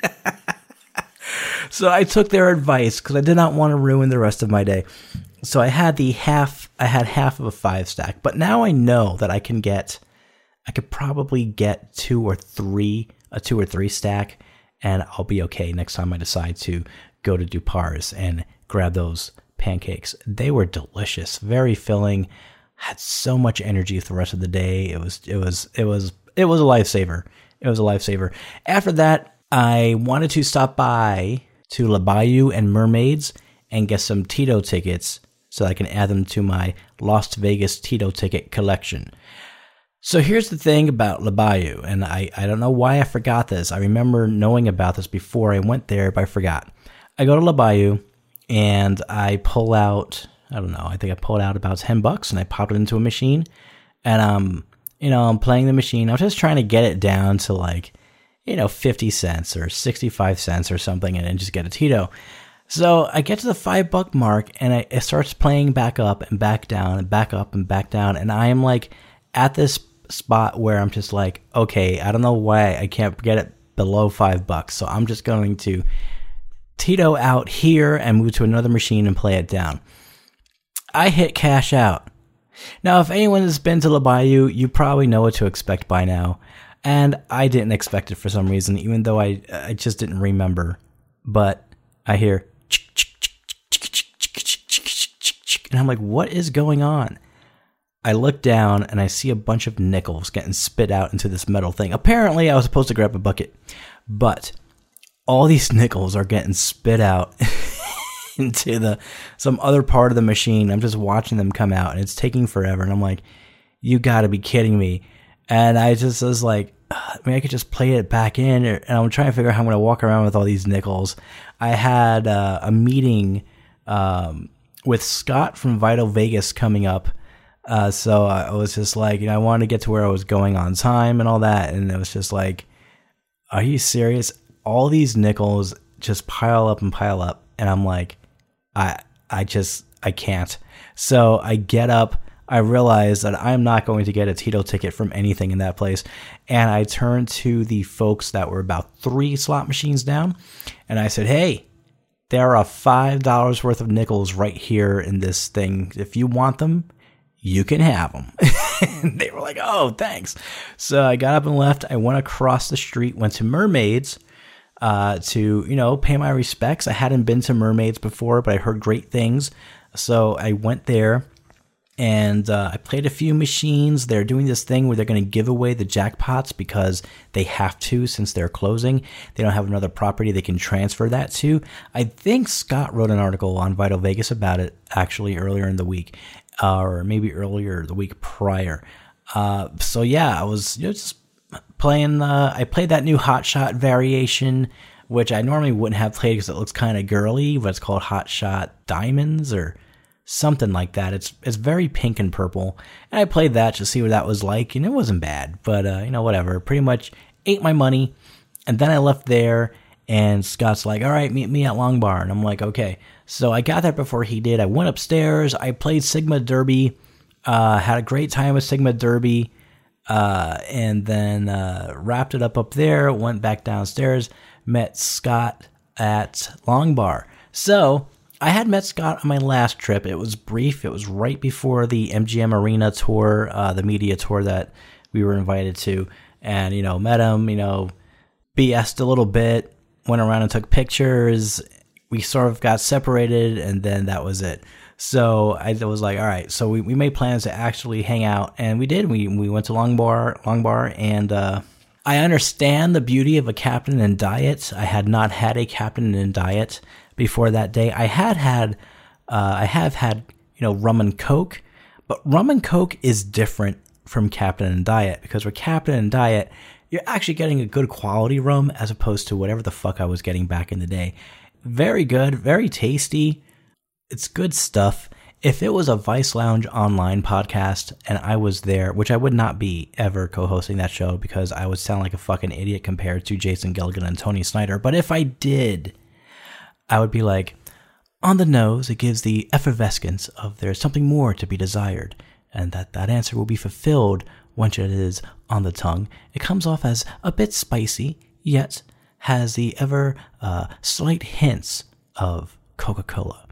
so I took their advice because I did not want to ruin the rest of my day so I had the half I had half of a five stack, but now I know that I can get I could probably get two or three a two or three stack and I'll be okay next time I decide to go to Dupar's and grab those pancakes. They were delicious, very filling, had so much energy for the rest of the day. It was it was it was it was a lifesaver. It was a lifesaver. After that, I wanted to stop by to La Bayou and Mermaids and get some Tito tickets so I can add them to my Las Vegas Tito ticket collection. So here's the thing about La Bayou, and I, I don't know why I forgot this. I remember knowing about this before I went there, but I forgot. I go to La Bayou and I pull out, I don't know, I think I pulled out about 10 bucks and I popped it into a machine. And um, you know, I'm playing the machine. I'm just trying to get it down to like, you know, 50 cents or 65 cents or something and then just get a Tito. So I get to the five buck mark and I, it starts playing back up and back down and back up and back down. And I am like at this spot where I'm just like, okay, I don't know why I can't get it below five bucks. So I'm just going to Tito out here and move to another machine and play it down. I hit cash out. Now, if anyone has been to La Bayou, you probably know what to expect by now. And I didn't expect it for some reason, even though I, I just didn't remember. But I hear and I'm like, what is going on? I look down and I see a bunch of nickels getting spit out into this metal thing. Apparently, I was supposed to grab a bucket, but all these nickels are getting spit out into the some other part of the machine. I'm just watching them come out, and it's taking forever. And I'm like, you got to be kidding me! And I just was like, I mean, I could just play it back in, and I'm trying to figure out how I'm going to walk around with all these nickels. I had uh, a meeting. Um, with Scott from Vital Vegas coming up. Uh, so I was just like, you know, I wanted to get to where I was going on time and all that. And it was just like, are you serious? All these nickels just pile up and pile up. And I'm like, I, I just, I can't. So I get up. I realize that I'm not going to get a Tito ticket from anything in that place. And I turned to the folks that were about three slot machines down. And I said, hey, there are five dollars worth of nickels right here in this thing. If you want them, you can have them. And they were like, oh, thanks. So I got up and left. I went across the street, went to Mermaids uh, to, you know, pay my respects. I hadn't been to Mermaids before, but I heard great things. So I went there and uh, I played a few machines. They're doing this thing where they're going to give away the jackpots because they have to since they're closing. They don't have another property they can transfer that to. I think Scott wrote an article on Vital Vegas about it actually earlier in the week, uh, or maybe earlier the week prior. Uh, so yeah, I was you know, just playing. Uh, I played that new Hot Shot variation, which I normally wouldn't have played because it looks kind of girly, but it's called Hot Shot Diamonds or something like that. It's it's very pink and purple, and I played that to see what that was like, and it wasn't bad. But uh, you know, whatever. Pretty much ate my money, and then I left there. And Scott's like, "All right, meet me at Long Bar," and I'm like, "Okay." So I got there before he did. I went upstairs. I played Sigma Derby. Uh, had a great time with Sigma Derby. Uh, and then uh, wrapped it up up there. Went back downstairs. Met Scott at Long Bar. So I had met Scott on my last trip. It was brief. It was right before the MGM Arena tour, uh, the media tour that we were invited to, and you know, met him. You know, BS'd a little bit, went around and took pictures. We sort of got separated, and then that was it. So I was like, all right. So we, we made plans to actually hang out, and we did. We we went to Long Bar, Long Bar, and uh, I understand the beauty of a captain and diet. I had not had a captain and diet before that day. I had had, uh, I have had, you know, rum and coke, but rum and coke is different from Captain and Diet because with Captain and Diet, you're actually getting a good quality rum as opposed to whatever the fuck I was getting back in the day. Very good, very tasty. It's good stuff. If it was a Vice Lounge online podcast and I was there, which I would not be ever co hosting that show because I would sound like a fucking idiot compared to Jason Gilligan and Tony Snyder, but if I did, I would be like, on the nose, it gives the effervescence of there's something more to be desired, and that that answer will be fulfilled once it is on the tongue. It comes off as a bit spicy, yet has the ever uh, slight hints of Coca Cola.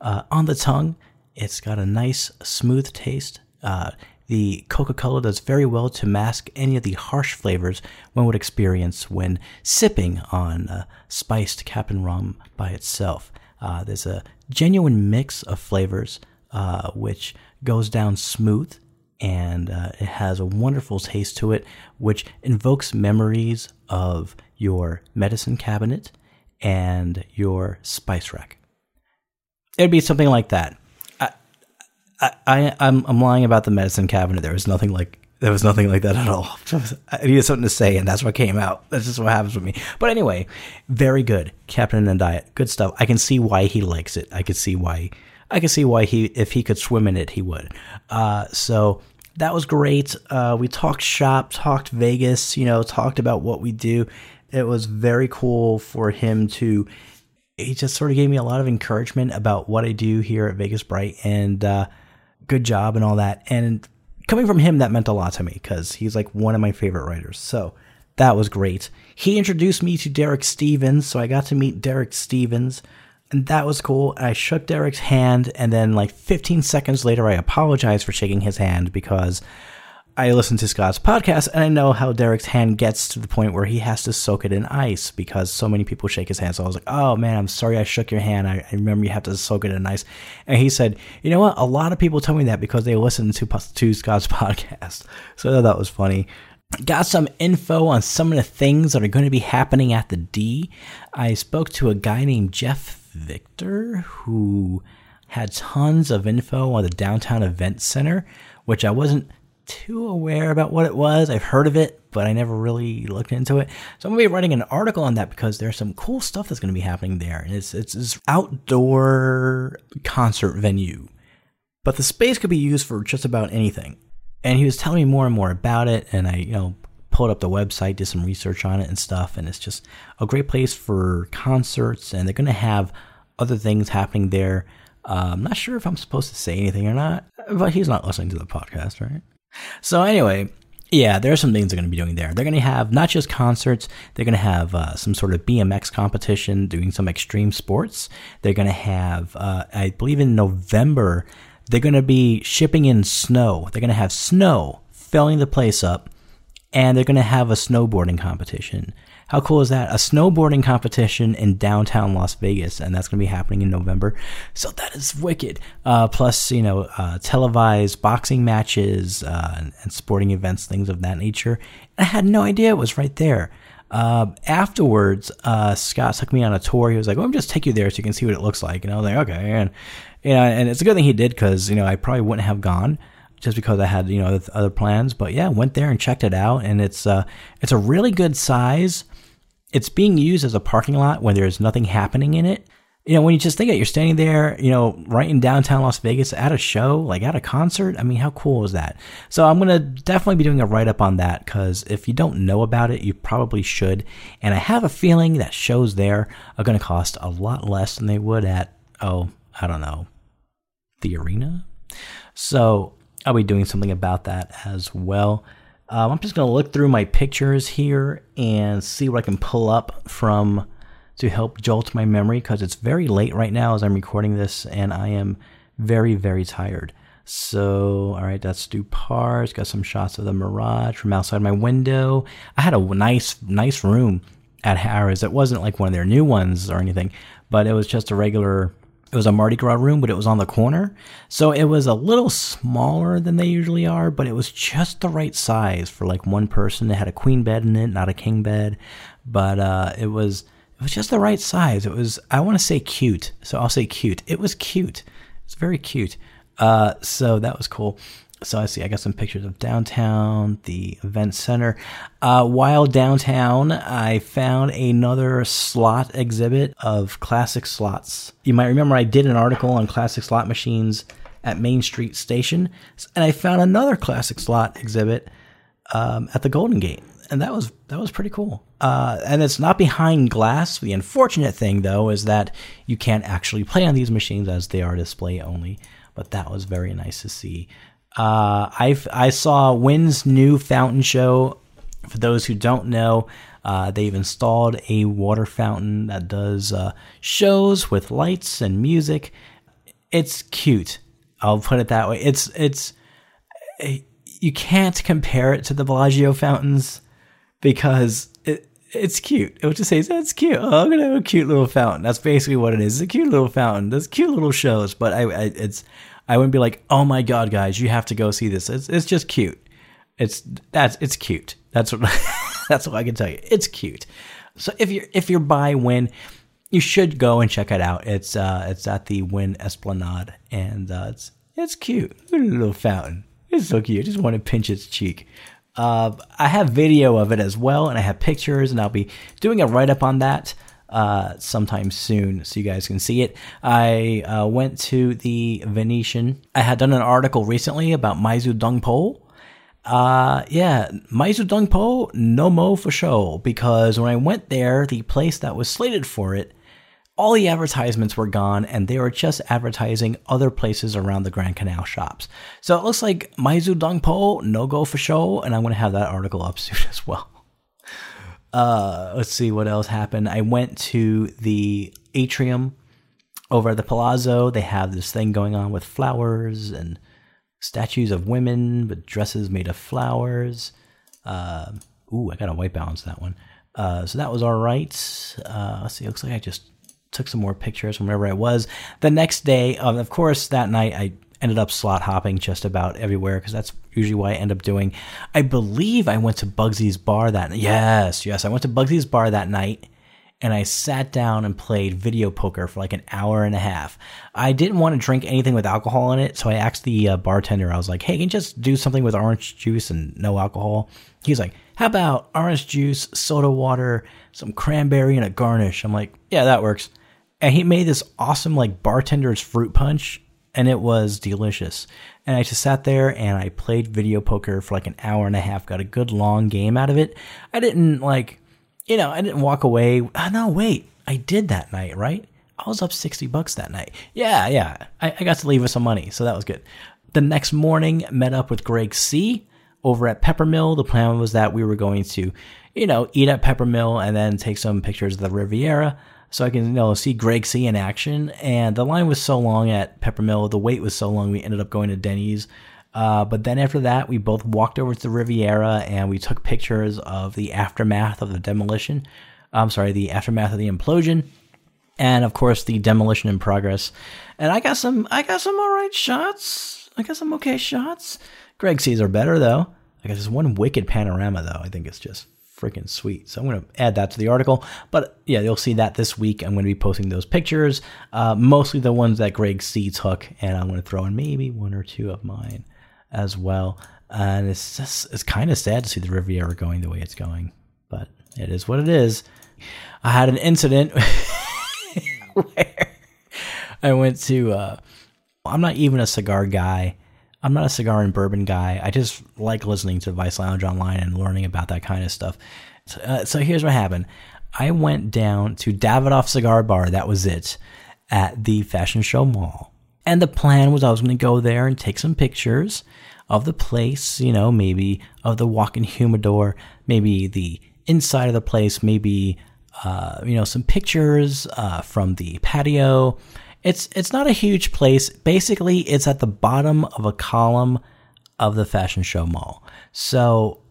Uh, on the tongue, it's got a nice, smooth taste. Uh, the Coca Cola does very well to mask any of the harsh flavors one would experience when sipping on spiced Captain Rum by itself. Uh, there's a genuine mix of flavors uh, which goes down smooth and uh, it has a wonderful taste to it, which invokes memories of your medicine cabinet and your spice rack. It'd be something like that. I, I I'm I'm lying about the medicine cabinet. There was nothing like there was nothing like that at all. I needed something to say, and that's what came out. That's just what happens with me. But anyway, very good, Captain and Diet, good stuff. I can see why he likes it. I could see why. I can see why he, if he could swim in it, he would. Uh, so that was great. Uh, we talked shop, talked Vegas. You know, talked about what we do. It was very cool for him to. He just sort of gave me a lot of encouragement about what I do here at Vegas Bright, and uh, good job and all that. And coming from him, that meant a lot to me because he's like one of my favorite writers. So that was great. He introduced me to Derek Stevens, so I got to meet Derek Stevens, and that was cool. I shook Derek's hand, and then like 15 seconds later, I apologized for shaking his hand because I listened to Scott's podcast and I know how Derek's hand gets to the point where he has to soak it in ice because so many people shake his hand. So I was like, oh man, I'm sorry I shook your hand. I, I remember you have to soak it in ice. And he said, you know what? A lot of people tell me that because they listen to, to Scott's podcast. So I thought that was funny. Got some info on some of the things that are going to be happening at the D. I spoke to a guy named Jeff Victor who had tons of info on the downtown event center, which I wasn't too aware about what it was. I've heard of it, but I never really looked into it. So I'm gonna be writing an article on that because there's some cool stuff that's gonna be happening there, and it's it's this outdoor concert venue, but the space could be used for just about anything. And he was telling me more and more about it, and I you know pulled up the website, did some research on it and stuff, and it's just a great place for concerts, and they're gonna have other things happening there. Uh, I'm not sure if I'm supposed to say anything or not, but he's not listening to the podcast, right? So anyway, yeah, there are some things they're going to be doing there. They're going to have not just concerts, they're going to have uh, some sort of BMX competition, doing some extreme sports. They're going to have, uh, I believe in November, they're going to be shipping in snow. They're going to have snow filling the place up, and they're going to have a snowboarding competition. How cool is that? A snowboarding competition in downtown Las Vegas, and that's going to be happening in November. So that is wicked. Uh, plus, you know, uh, televised boxing matches uh, and, and, sporting events, things of that nature. I had no idea it was right there. Uh, afterwards, uh, Scott took me on a tour. He was like, "Well, I'm just take you there so you can see what it looks like." And I was like, "Okay." And and it's a good thing he did because you know I probably wouldn't have gone just because I had you know other plans. But yeah, went there and checked it out, and it's uh it's a really good size. It's being used as a parking lot when there's nothing happening in it. you know, when you just think it, you're standing there, you know, right in downtown Las Vegas at a show, like at a concert. I mean, how cool is that? So I'm going to definitely be doing a write up on that because if you don't know about it, you probably should. And I have a feeling that shows there are going to cost a lot less than they would at, oh, I don't know, the arena. So I'll be doing something about that as well. Um, I'm just going to look through my pictures here and see what I can pull up from to help jolt my memory because it's very late right now as I'm recording this and I am very, very tired. So, all right, that's Dupar's. Got some shots of the Mirage from outside my window. I had a nice, nice room at Harrah's. It wasn't like one of their new ones or anything, but it was just a regular. It was a Mardi Gras room, but it was on the corner. So it was a little smaller than they usually are, but it was just the right size for like one person. It had a queen bed in it, not a king bed, but uh, it was it was just the right size. It was, I want to say cute. So I'll say cute. It was cute. It's very cute. Uh, so that was cool. So I see, I got some pictures of downtown, the event center. Uh, while downtown, I found another slot exhibit of classic slots. You might remember I did an article on classic slot machines at Main Street Station, and I found another classic slot exhibit um, at the Golden Gate and that was that was pretty cool. Uh, and it's not behind glass. The unfortunate thing, though, is that you can't actually play on these machines as they are display only. But that was very nice to see. Uh, I I saw Wynn's new fountain show. For those who don't know, uh, they've installed a water fountain that does uh, shows with lights and music. It's cute. I'll put it that way. It's it's you can't compare it to the Bellagio fountains because it, it's cute. It would just say, that's cute. Oh, I'm to have a cute little fountain. That's basically what it is. It's a cute little fountain. There's cute little shows, but I, I, it's, I wouldn't be like, oh my God, guys, you have to go see this. It's, it's just cute. It's, that's, it's cute. That's what, that's what I can tell you. It's cute. So if you're, if you're by Wynn, you should go and check it out. It's, uh, it's at the Wynn Esplanade and, uh, it's, it's cute. Look at the little fountain. It's so cute. I just want to pinch its cheek. Uh, I have video of it as well, and I have pictures, and I'll be doing a write up on that uh, sometime soon so you guys can see it. I uh, went to the Venetian. I had done an article recently about Meizhou Dongpo. Uh, yeah, Meizhou Dongpo, no mo for show, because when I went there, the place that was slated for it all the advertisements were gone and they were just advertising other places around the Grand Canal shops. So it looks like Meizhou Dongpo, no go for show, and I'm going to have that article up soon as well. Uh, let's see what else happened. I went to the atrium over at the Palazzo. They have this thing going on with flowers and statues of women with dresses made of flowers. Uh, ooh, I got a white balance that one. Uh, so that was all right. Uh, let's see. It looks like I just took some more pictures from wherever I was. The next day, of course, that night I ended up slot hopping just about everywhere because that's usually what I end up doing. I believe I went to Bugsy's bar that night. Yes, yes, I went to Bugsy's bar that night and I sat down and played video poker for like an hour and a half. I didn't want to drink anything with alcohol in it, so I asked the uh, bartender. I was like, "Hey, can you just do something with orange juice and no alcohol?" He's like, "How about orange juice, soda water, some cranberry, and a garnish?" I'm like, "Yeah, that works." and he made this awesome like bartender's fruit punch and it was delicious. And I just sat there and I played video poker for like an hour and a half, got a good long game out of it. I didn't like, you know, I didn't walk away. Oh, no, wait, I did that night, right? I was up 60 bucks that night. Yeah, yeah. I, I got to leave with some money, so that was good. The next morning, met up with Greg C over at Peppermill. The plan was that we were going to, you know, eat at Peppermill and then take some pictures of the Riviera so I can you know see Greg C in action. And the line was so long at Peppermill, the wait was so long, we ended up going to Denny's. Uh, but then after that, we both walked over to the Riviera and we took pictures of the aftermath of the demolition. I'm sorry, the aftermath of the implosion, and of course the demolition in progress. And I got some, I got some all right shots. I got some okay shots. Greg C's are better though. I got this one wicked panorama though. I think it's just freaking sweet. So I'm going to add that to the article. But yeah, you'll see that this week. I'm going to be posting those pictures, uh, mostly the ones that Greg C took, and I'm going to throw in maybe one or two of mine as well. And it's just it's kind of sad to see the Riviera going the way it's going, but it is what it is. I had an incident where I went to. Uh, I'm not even a cigar guy. I'm not a cigar and bourbon guy. I just like listening to Vice Lounge online and learning about that kind of stuff. So, uh, so here's what happened. I went down to Davidoff Cigar Bar. That was it at the Fashion Show Mall. And the plan was I was going to go there and take some pictures of the place, you know, maybe of the walk-in humidor, maybe the inside of the place, maybe uh, you know some pictures uh, from the patio. It's it's not a huge place. Basically, it's at the bottom of a column of the fashion show mall. So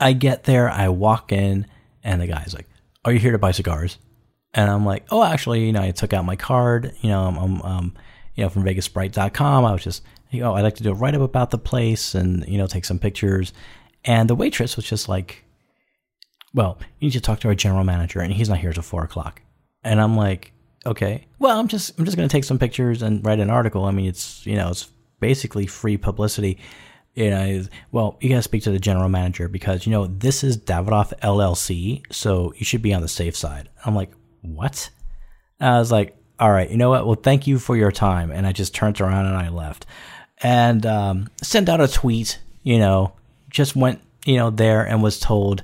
I get there, I walk in, and the guy's like, "Are you here to buy cigars?" And I'm like, "Oh, actually, you know, I took out my card. You know, I'm, um, you know, from VegasBright.com. I was just, you know, I'd like to do a write up about the place and you know, take some pictures." And the waitress was just like, "Well, you need to talk to our general manager, and he's not here till four o'clock." And I'm like, "Okay, well, I'm just, I'm just going to take some pictures and write an article. I mean, it's, you know, it's basically free publicity." you know, well, you got to speak to the general manager because, you know, this is Davidoff LLC, so you should be on the safe side. I'm like, what? I was like, all right, you know what? Well, thank you for your time. And I just turned around and I left and um, sent out a tweet, you know, just went, you know, there and was told,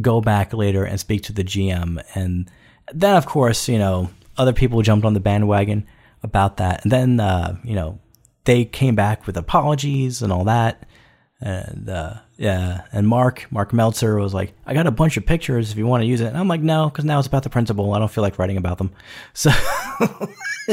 go back later and speak to the GM. And then, of course, you know, other people jumped on the bandwagon about that. And then, uh, you know, they came back with apologies and all that. And uh, yeah, and Mark Mark Meltzer was like, "I got a bunch of pictures if you want to use it." And I'm like, "No, because now it's about the principal. I don't feel like writing about them." So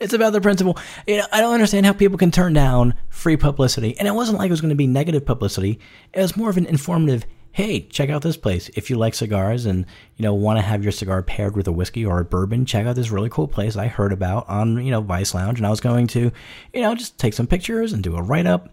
it's about the principal. You know, I don't understand how people can turn down free publicity. And it wasn't like it was going to be negative publicity. It was more of an informative. Hey, check out this place. If you like cigars and you know want to have your cigar paired with a whiskey or a bourbon, check out this really cool place I heard about on you know Vice Lounge. And I was going to, you know, just take some pictures and do a write up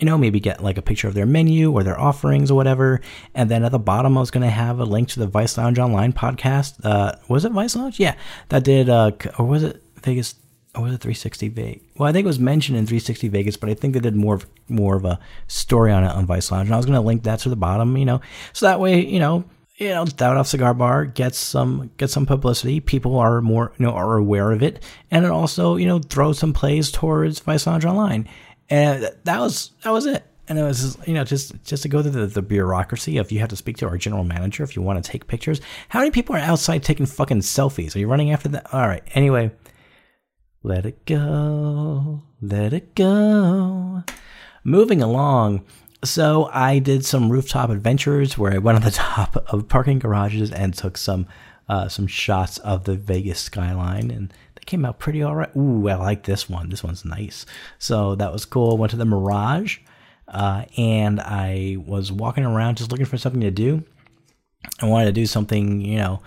you know, maybe get like a picture of their menu or their offerings or whatever. And then at the bottom, I was going to have a link to the Vice Lounge Online podcast. Uh, was it Vice Lounge? Yeah, that did, uh, or was it Vegas? Or was it 360 Vegas? Well, I think it was mentioned in 360 Vegas, but I think they did more of, more of a story on it on Vice Lounge. And I was going to link that to the bottom, you know, so that way, you know, you know, Davidoff Cigar Bar gets some gets some publicity. People are more you know are aware of it, and it also you know throws some plays towards Vice Lounge Online and that was that was it. And it was you know just just to go through the, the bureaucracy if you have to speak to our general manager if you want to take pictures. How many people are outside taking fucking selfies? Are you running after that? All right. Anyway, let it go, let it go. Moving along. So I did some rooftop adventures where I went on the top of parking garages and took some uh, some shots of the Vegas skyline, and they came out pretty all right. Ooh, I like this one. This one's nice. So that was cool. Went to the Mirage, uh, and I was walking around just looking for something to do. I wanted to do something, you know.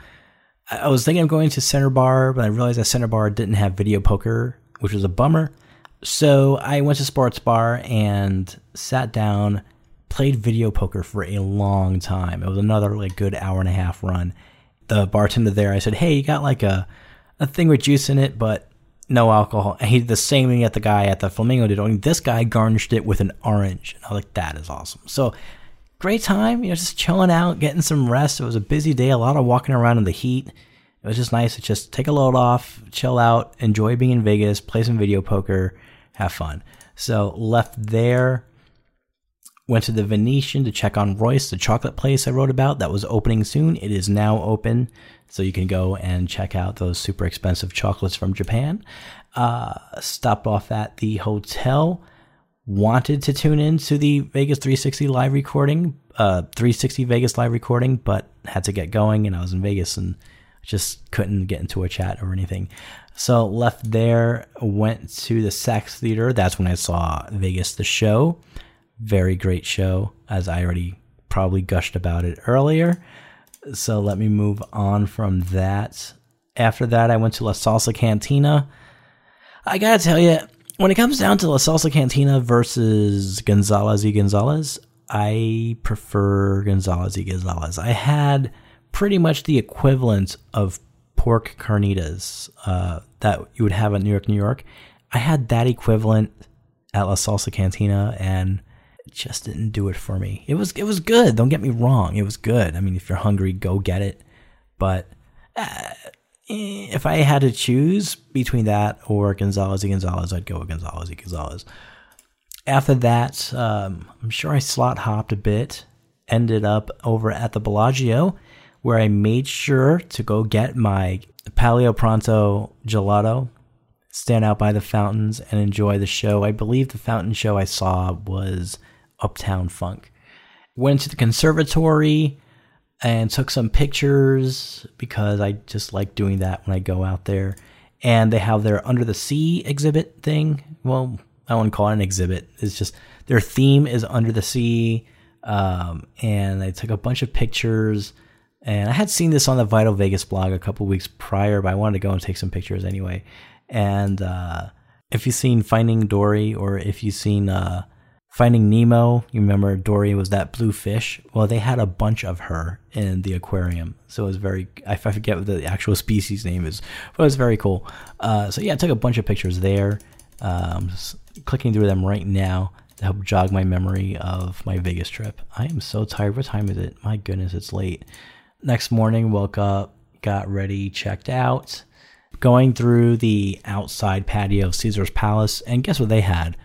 I was thinking of going to Center Bar, but I realized that Center Bar didn't have video poker, which was a bummer. So I went to Sports Bar and sat down, played video poker for a long time. It was another like good hour and a half run. The bartender there, I said, "Hey, you got like a a thing with juice in it, but no alcohol. And he did the same thing that the guy at the Flamingo did. Only this guy garnished it with an orange. And I was like, that is awesome. So great time, you know, just chilling out, getting some rest. It was a busy day, a lot of walking around in the heat. It was just nice to just take a load off, chill out, enjoy being in Vegas, play some video poker, have fun. So left there, went to the Venetian to check on Royce, the chocolate place I wrote about that was opening soon. It is now open. So you can go and check out those super expensive chocolates from Japan. Uh, stopped off at the hotel. Wanted to tune in to the Vegas 360 live recording, uh, 360 Vegas live recording, but had to get going and I was in Vegas and just couldn't get into a chat or anything. So left there, went to the Saxe Theater. That's when I saw Vegas the show. Very great show, as I already probably gushed about it earlier. So let me move on from that. After that, I went to La Salsa Cantina. I gotta tell you, when it comes down to La Salsa Cantina versus Gonzalez y Gonzalez, I prefer Gonzalez y Gonzalez. I had pretty much the equivalent of pork carnitas uh, that you would have in New York, New York. I had that equivalent at La Salsa Cantina, and it just didn't do it for me. It was it was good. Don't get me wrong. It was good. I mean, if you're hungry, go get it. But uh, if I had to choose between that or Gonzalez Gonzalez, I'd go with Gonzalez Gonzalez. After that, um, I'm sure I slot hopped a bit. Ended up over at the Bellagio, where I made sure to go get my Palio Pronto gelato, stand out by the fountains, and enjoy the show. I believe the fountain show I saw was Uptown Funk. Went to the conservatory and took some pictures because I just like doing that when I go out there. And they have their Under the Sea exhibit thing. Well, I wouldn't call it an exhibit. It's just their theme is Under the Sea. Um, and I took a bunch of pictures. And I had seen this on the Vital Vegas blog a couple weeks prior, but I wanted to go and take some pictures anyway. And uh, if you've seen Finding Dory or if you've seen uh, Finding Nemo, you remember Dory was that blue fish. Well, they had a bunch of her in the aquarium, so it was very. I forget what the actual species name is, but it was very cool. Uh, so yeah, I took a bunch of pictures there. Um, clicking through them right now to help jog my memory of my Vegas trip. I am so tired. What time is it? My goodness, it's late. Next morning, woke up, got ready, checked out, going through the outside patio of Caesar's Palace, and guess what they had?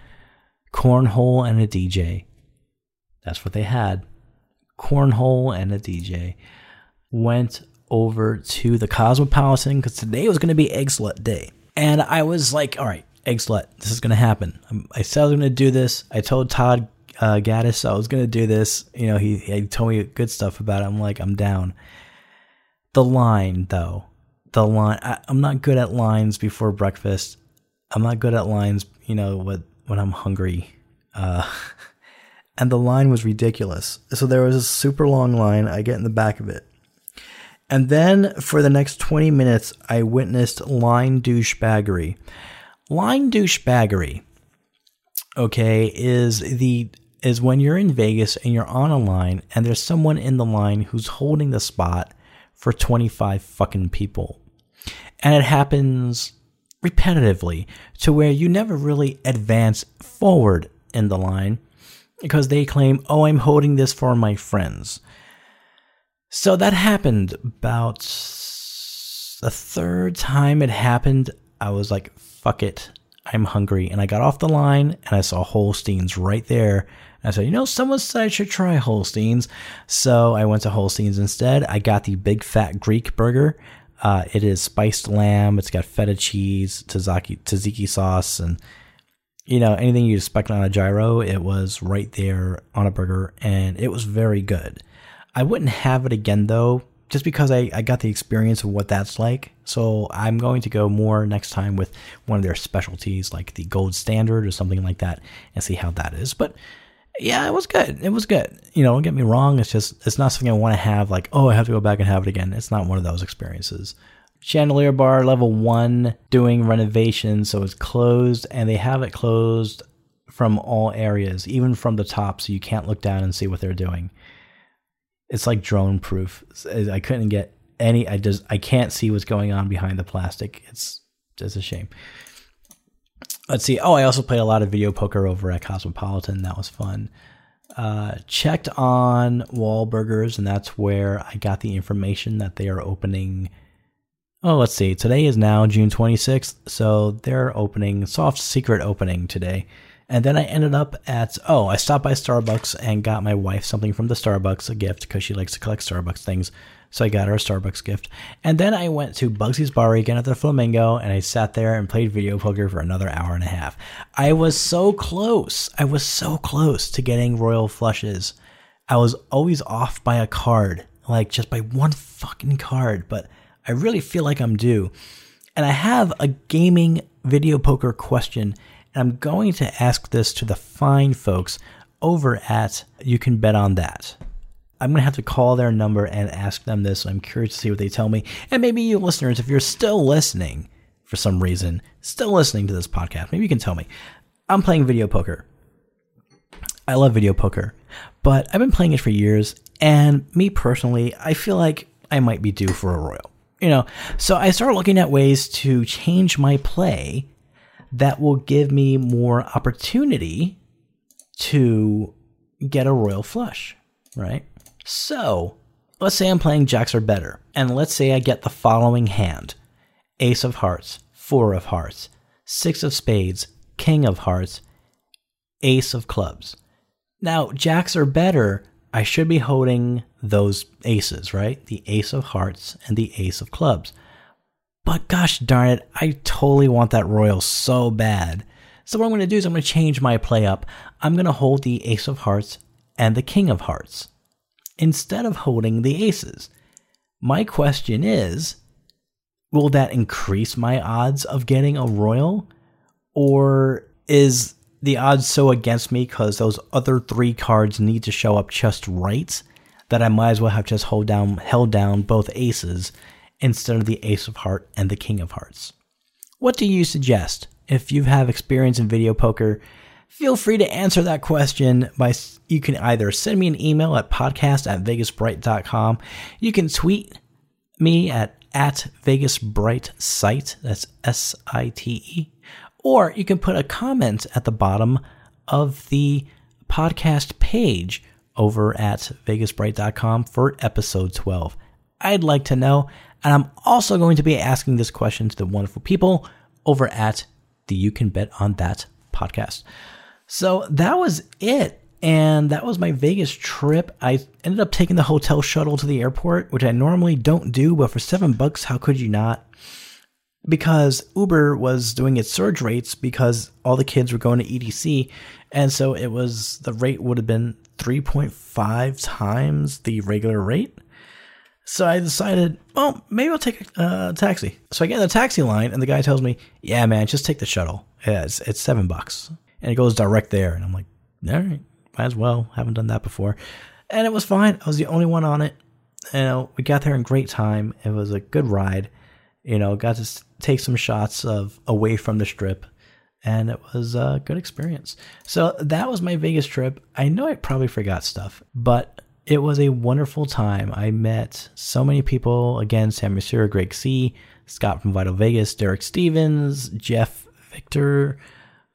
Cornhole and a DJ. That's what they had. Cornhole and a DJ. Went over to the Cosmopolitan because today was going to be Egg Slut Day. And I was like, all right, Egg Slut, this is going to happen. I said I was going to do this. I told Todd uh, Gaddis I was going to do this. You know, he, he told me good stuff about it. I'm like, I'm down. The line, though, the line, I, I'm not good at lines before breakfast. I'm not good at lines, you know, with when I'm hungry. Uh, and the line was ridiculous. So there was a super long line. I get in the back of it. And then for the next 20 minutes, I witnessed line douchebaggery. Line douchebaggery, okay, is the is when you're in Vegas and you're on a line and there's someone in the line who's holding the spot for 25 fucking people. And it happens repetitively to where you never really advance forward in the line because they claim, oh, I'm holding this for my friends. So that happened about the third time it happened. I was like, fuck it. I'm hungry. And I got off the line and I saw Holstein's right there. And I said, you know, someone said I should try Holstein's. So I went to Holstein's instead. I got the big fat Greek burger. Uh, it is spiced lamb. It's got feta cheese, tzatziki, tzatziki sauce, and you know anything you expect on a gyro. It was right there on a burger, and it was very good. I wouldn't have it again though, just because I, I got the experience of what that's like. So I'm going to go more next time with one of their specialties, like the gold standard or something like that, and see how that is. But yeah, it was good. It was good. You know, don't get me wrong. It's just, it's not something I want to have like, oh, I have to go back and have it again. It's not one of those experiences. Chandelier Bar level one doing renovations, so it's closed, and they have it closed from all areas, even from the top, so you can't look down and see what they're doing. It's like drone proof. I couldn't get any. I just I can't see what's going on behind the plastic. It's just a shame let's see. Oh, I also played a lot of video poker over at Cosmopolitan. That was fun. Uh, checked on Wahlburgers, and that's where I got the information that they are opening. Oh, let's see. Today is now June 26th, so they're opening soft secret opening today. And then I ended up at oh, I stopped by Starbucks and got my wife something from the Starbucks, a gift because she likes to collect Starbucks things. So I got her a Starbucks gift. And then I went to Bugsy's Bar again at the Flamingo and I sat there and played video poker for another hour and a half. I was so close. I was so close to getting royal flushes. I was always off by a card, like just by one fucking card, but I really feel like I'm due. And I have a gaming video poker question, and I'm going to ask this to the fine folks over at You Can Bet On That. I'm going to have to call their number and ask them this. I'm curious to see what they tell me. And maybe you listeners, if you're still listening for some reason, still listening to this podcast, maybe you can tell me. I'm playing video poker. I love video poker, but I've been playing it for years. And me personally, I feel like I might be due for a royal. You know, so I started looking at ways to change my play that will give me more opportunity to get a royal flush, right? So, let's say I'm playing jacks or better, and let's say I get the following hand Ace of Hearts, Four of Hearts, Six of Spades, King of Hearts, Ace of Clubs. Now, jacks are better. I should be holding those aces, right? The Ace of Hearts and the Ace of Clubs. But gosh darn it, I totally want that royal so bad. So what I'm going to do is I'm going to change my play up. I'm going to hold the Ace of Hearts and the King of Hearts instead of holding the aces. My question is, will that increase my odds of getting a royal? Or is the odds so against me because those other three cards need to show up just right that I might as well have just hold down held down both aces instead of the ace of heart and the king of hearts. What do you suggest? If you have experience in video poker, feel free to answer that question by you can either send me an email at podcast at vegasbright.com. You can tweet me at at Vegas Bright Site. That's S I T E. Or you can put a comment at the bottom of the podcast page over at vegasbright.com for episode 12. I'd like to know. And I'm also going to be asking this question to the wonderful people over at the You Can Bet on That podcast. So that was it. And that was my Vegas trip. I ended up taking the hotel shuttle to the airport, which I normally don't do, but for seven bucks, how could you not? because Uber was doing its surge rates because all the kids were going to EDC. And so it was the rate would have been 3.5 times the regular rate. So I decided, well, maybe I'll take a taxi. So I get in the taxi line, and the guy tells me, "Yeah, man, just take the shuttle. Yeah, it's, it's seven bucks, and it goes direct there." And I'm like, "All right, might as well. Haven't done that before." And it was fine. I was the only one on it. You know, we got there in great time. It was a good ride. You know, got to take some shots of away from the strip, and it was a good experience. So that was my Vegas trip. I know I probably forgot stuff, but it was a wonderful time. I met so many people. Again, Sam Mercier, Greg C., Scott from Vital Vegas, Derek Stevens, Jeff Victor,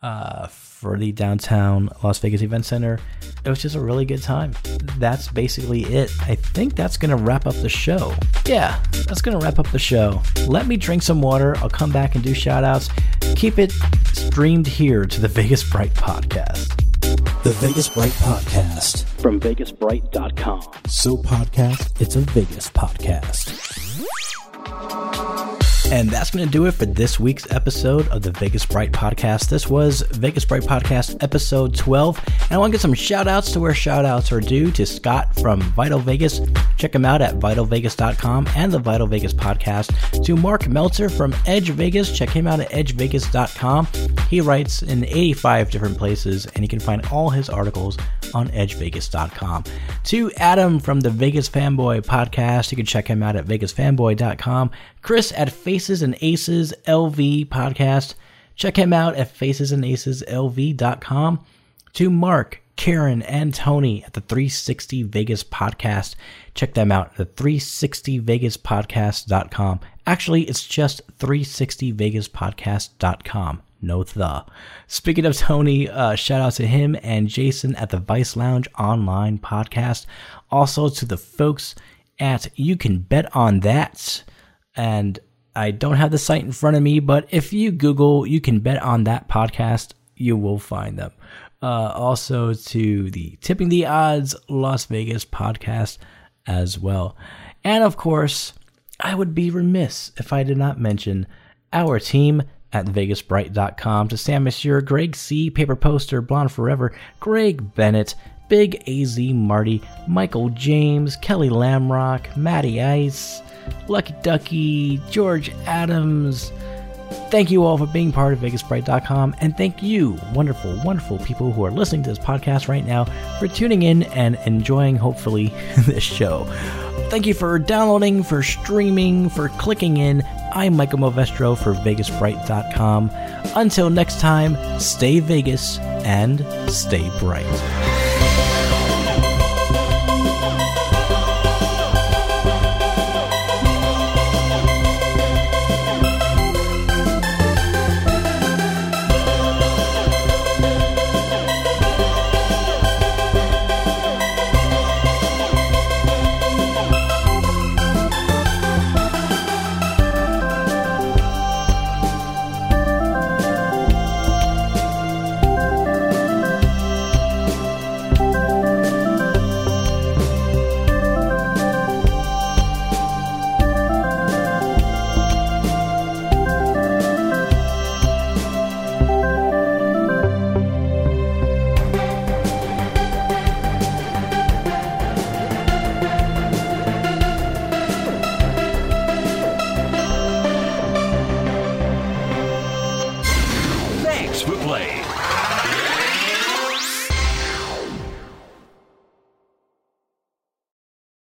uh, for the downtown Las Vegas Event Center. It was just a really good time. That's basically it. I think that's going to wrap up the show. Yeah, that's going to wrap up the show. Let me drink some water. I'll come back and do shout outs. Keep it streamed here to the Vegas Bright Podcast. The Vegas Bright Podcast. From VegasBright.com. So, podcast, it's a Vegas podcast. And that's going to do it for this week's episode of the Vegas Bright Podcast. This was Vegas Bright Podcast episode 12. And I want to get some shout outs to where shout outs are due to Scott from Vital Vegas. Check him out at vitalvegas.com and the Vital Vegas Podcast. To Mark Meltzer from Edge Vegas. Check him out at edgevegas.com. He writes in 85 different places, and you can find all his articles on edgevegas.com. To Adam from the Vegas Fanboy Podcast. You can check him out at vegasfanboy.com. Chris at Faces and Aces LV podcast. Check him out at facesandaceslv.com. To Mark, Karen, and Tony at the 360 Vegas podcast. Check them out at the 360vegaspodcast.com. Actually, it's just 360vegaspodcast.com. No the. Speaking of Tony, uh, shout out to him and Jason at the Vice Lounge online podcast. Also to the folks at You Can Bet on That and I don't have the site in front of me, but if you Google, you can bet on that podcast, you will find them. Uh, also to the Tipping the Odds Las Vegas podcast as well. And of course, I would be remiss if I did not mention our team at vegasbright.com to Sam Monsieur, Greg C., Paper Poster, Blonde Forever, Greg Bennett, Big AZ Marty, Michael James, Kelly Lamrock, Matty Ice, Lucky Ducky, George Adams. Thank you all for being part of VegasBright.com, and thank you, wonderful, wonderful people who are listening to this podcast right now, for tuning in and enjoying, hopefully, this show. Thank you for downloading, for streaming, for clicking in. I'm Michael Movestro for VegasBright.com. Until next time, stay Vegas and stay bright.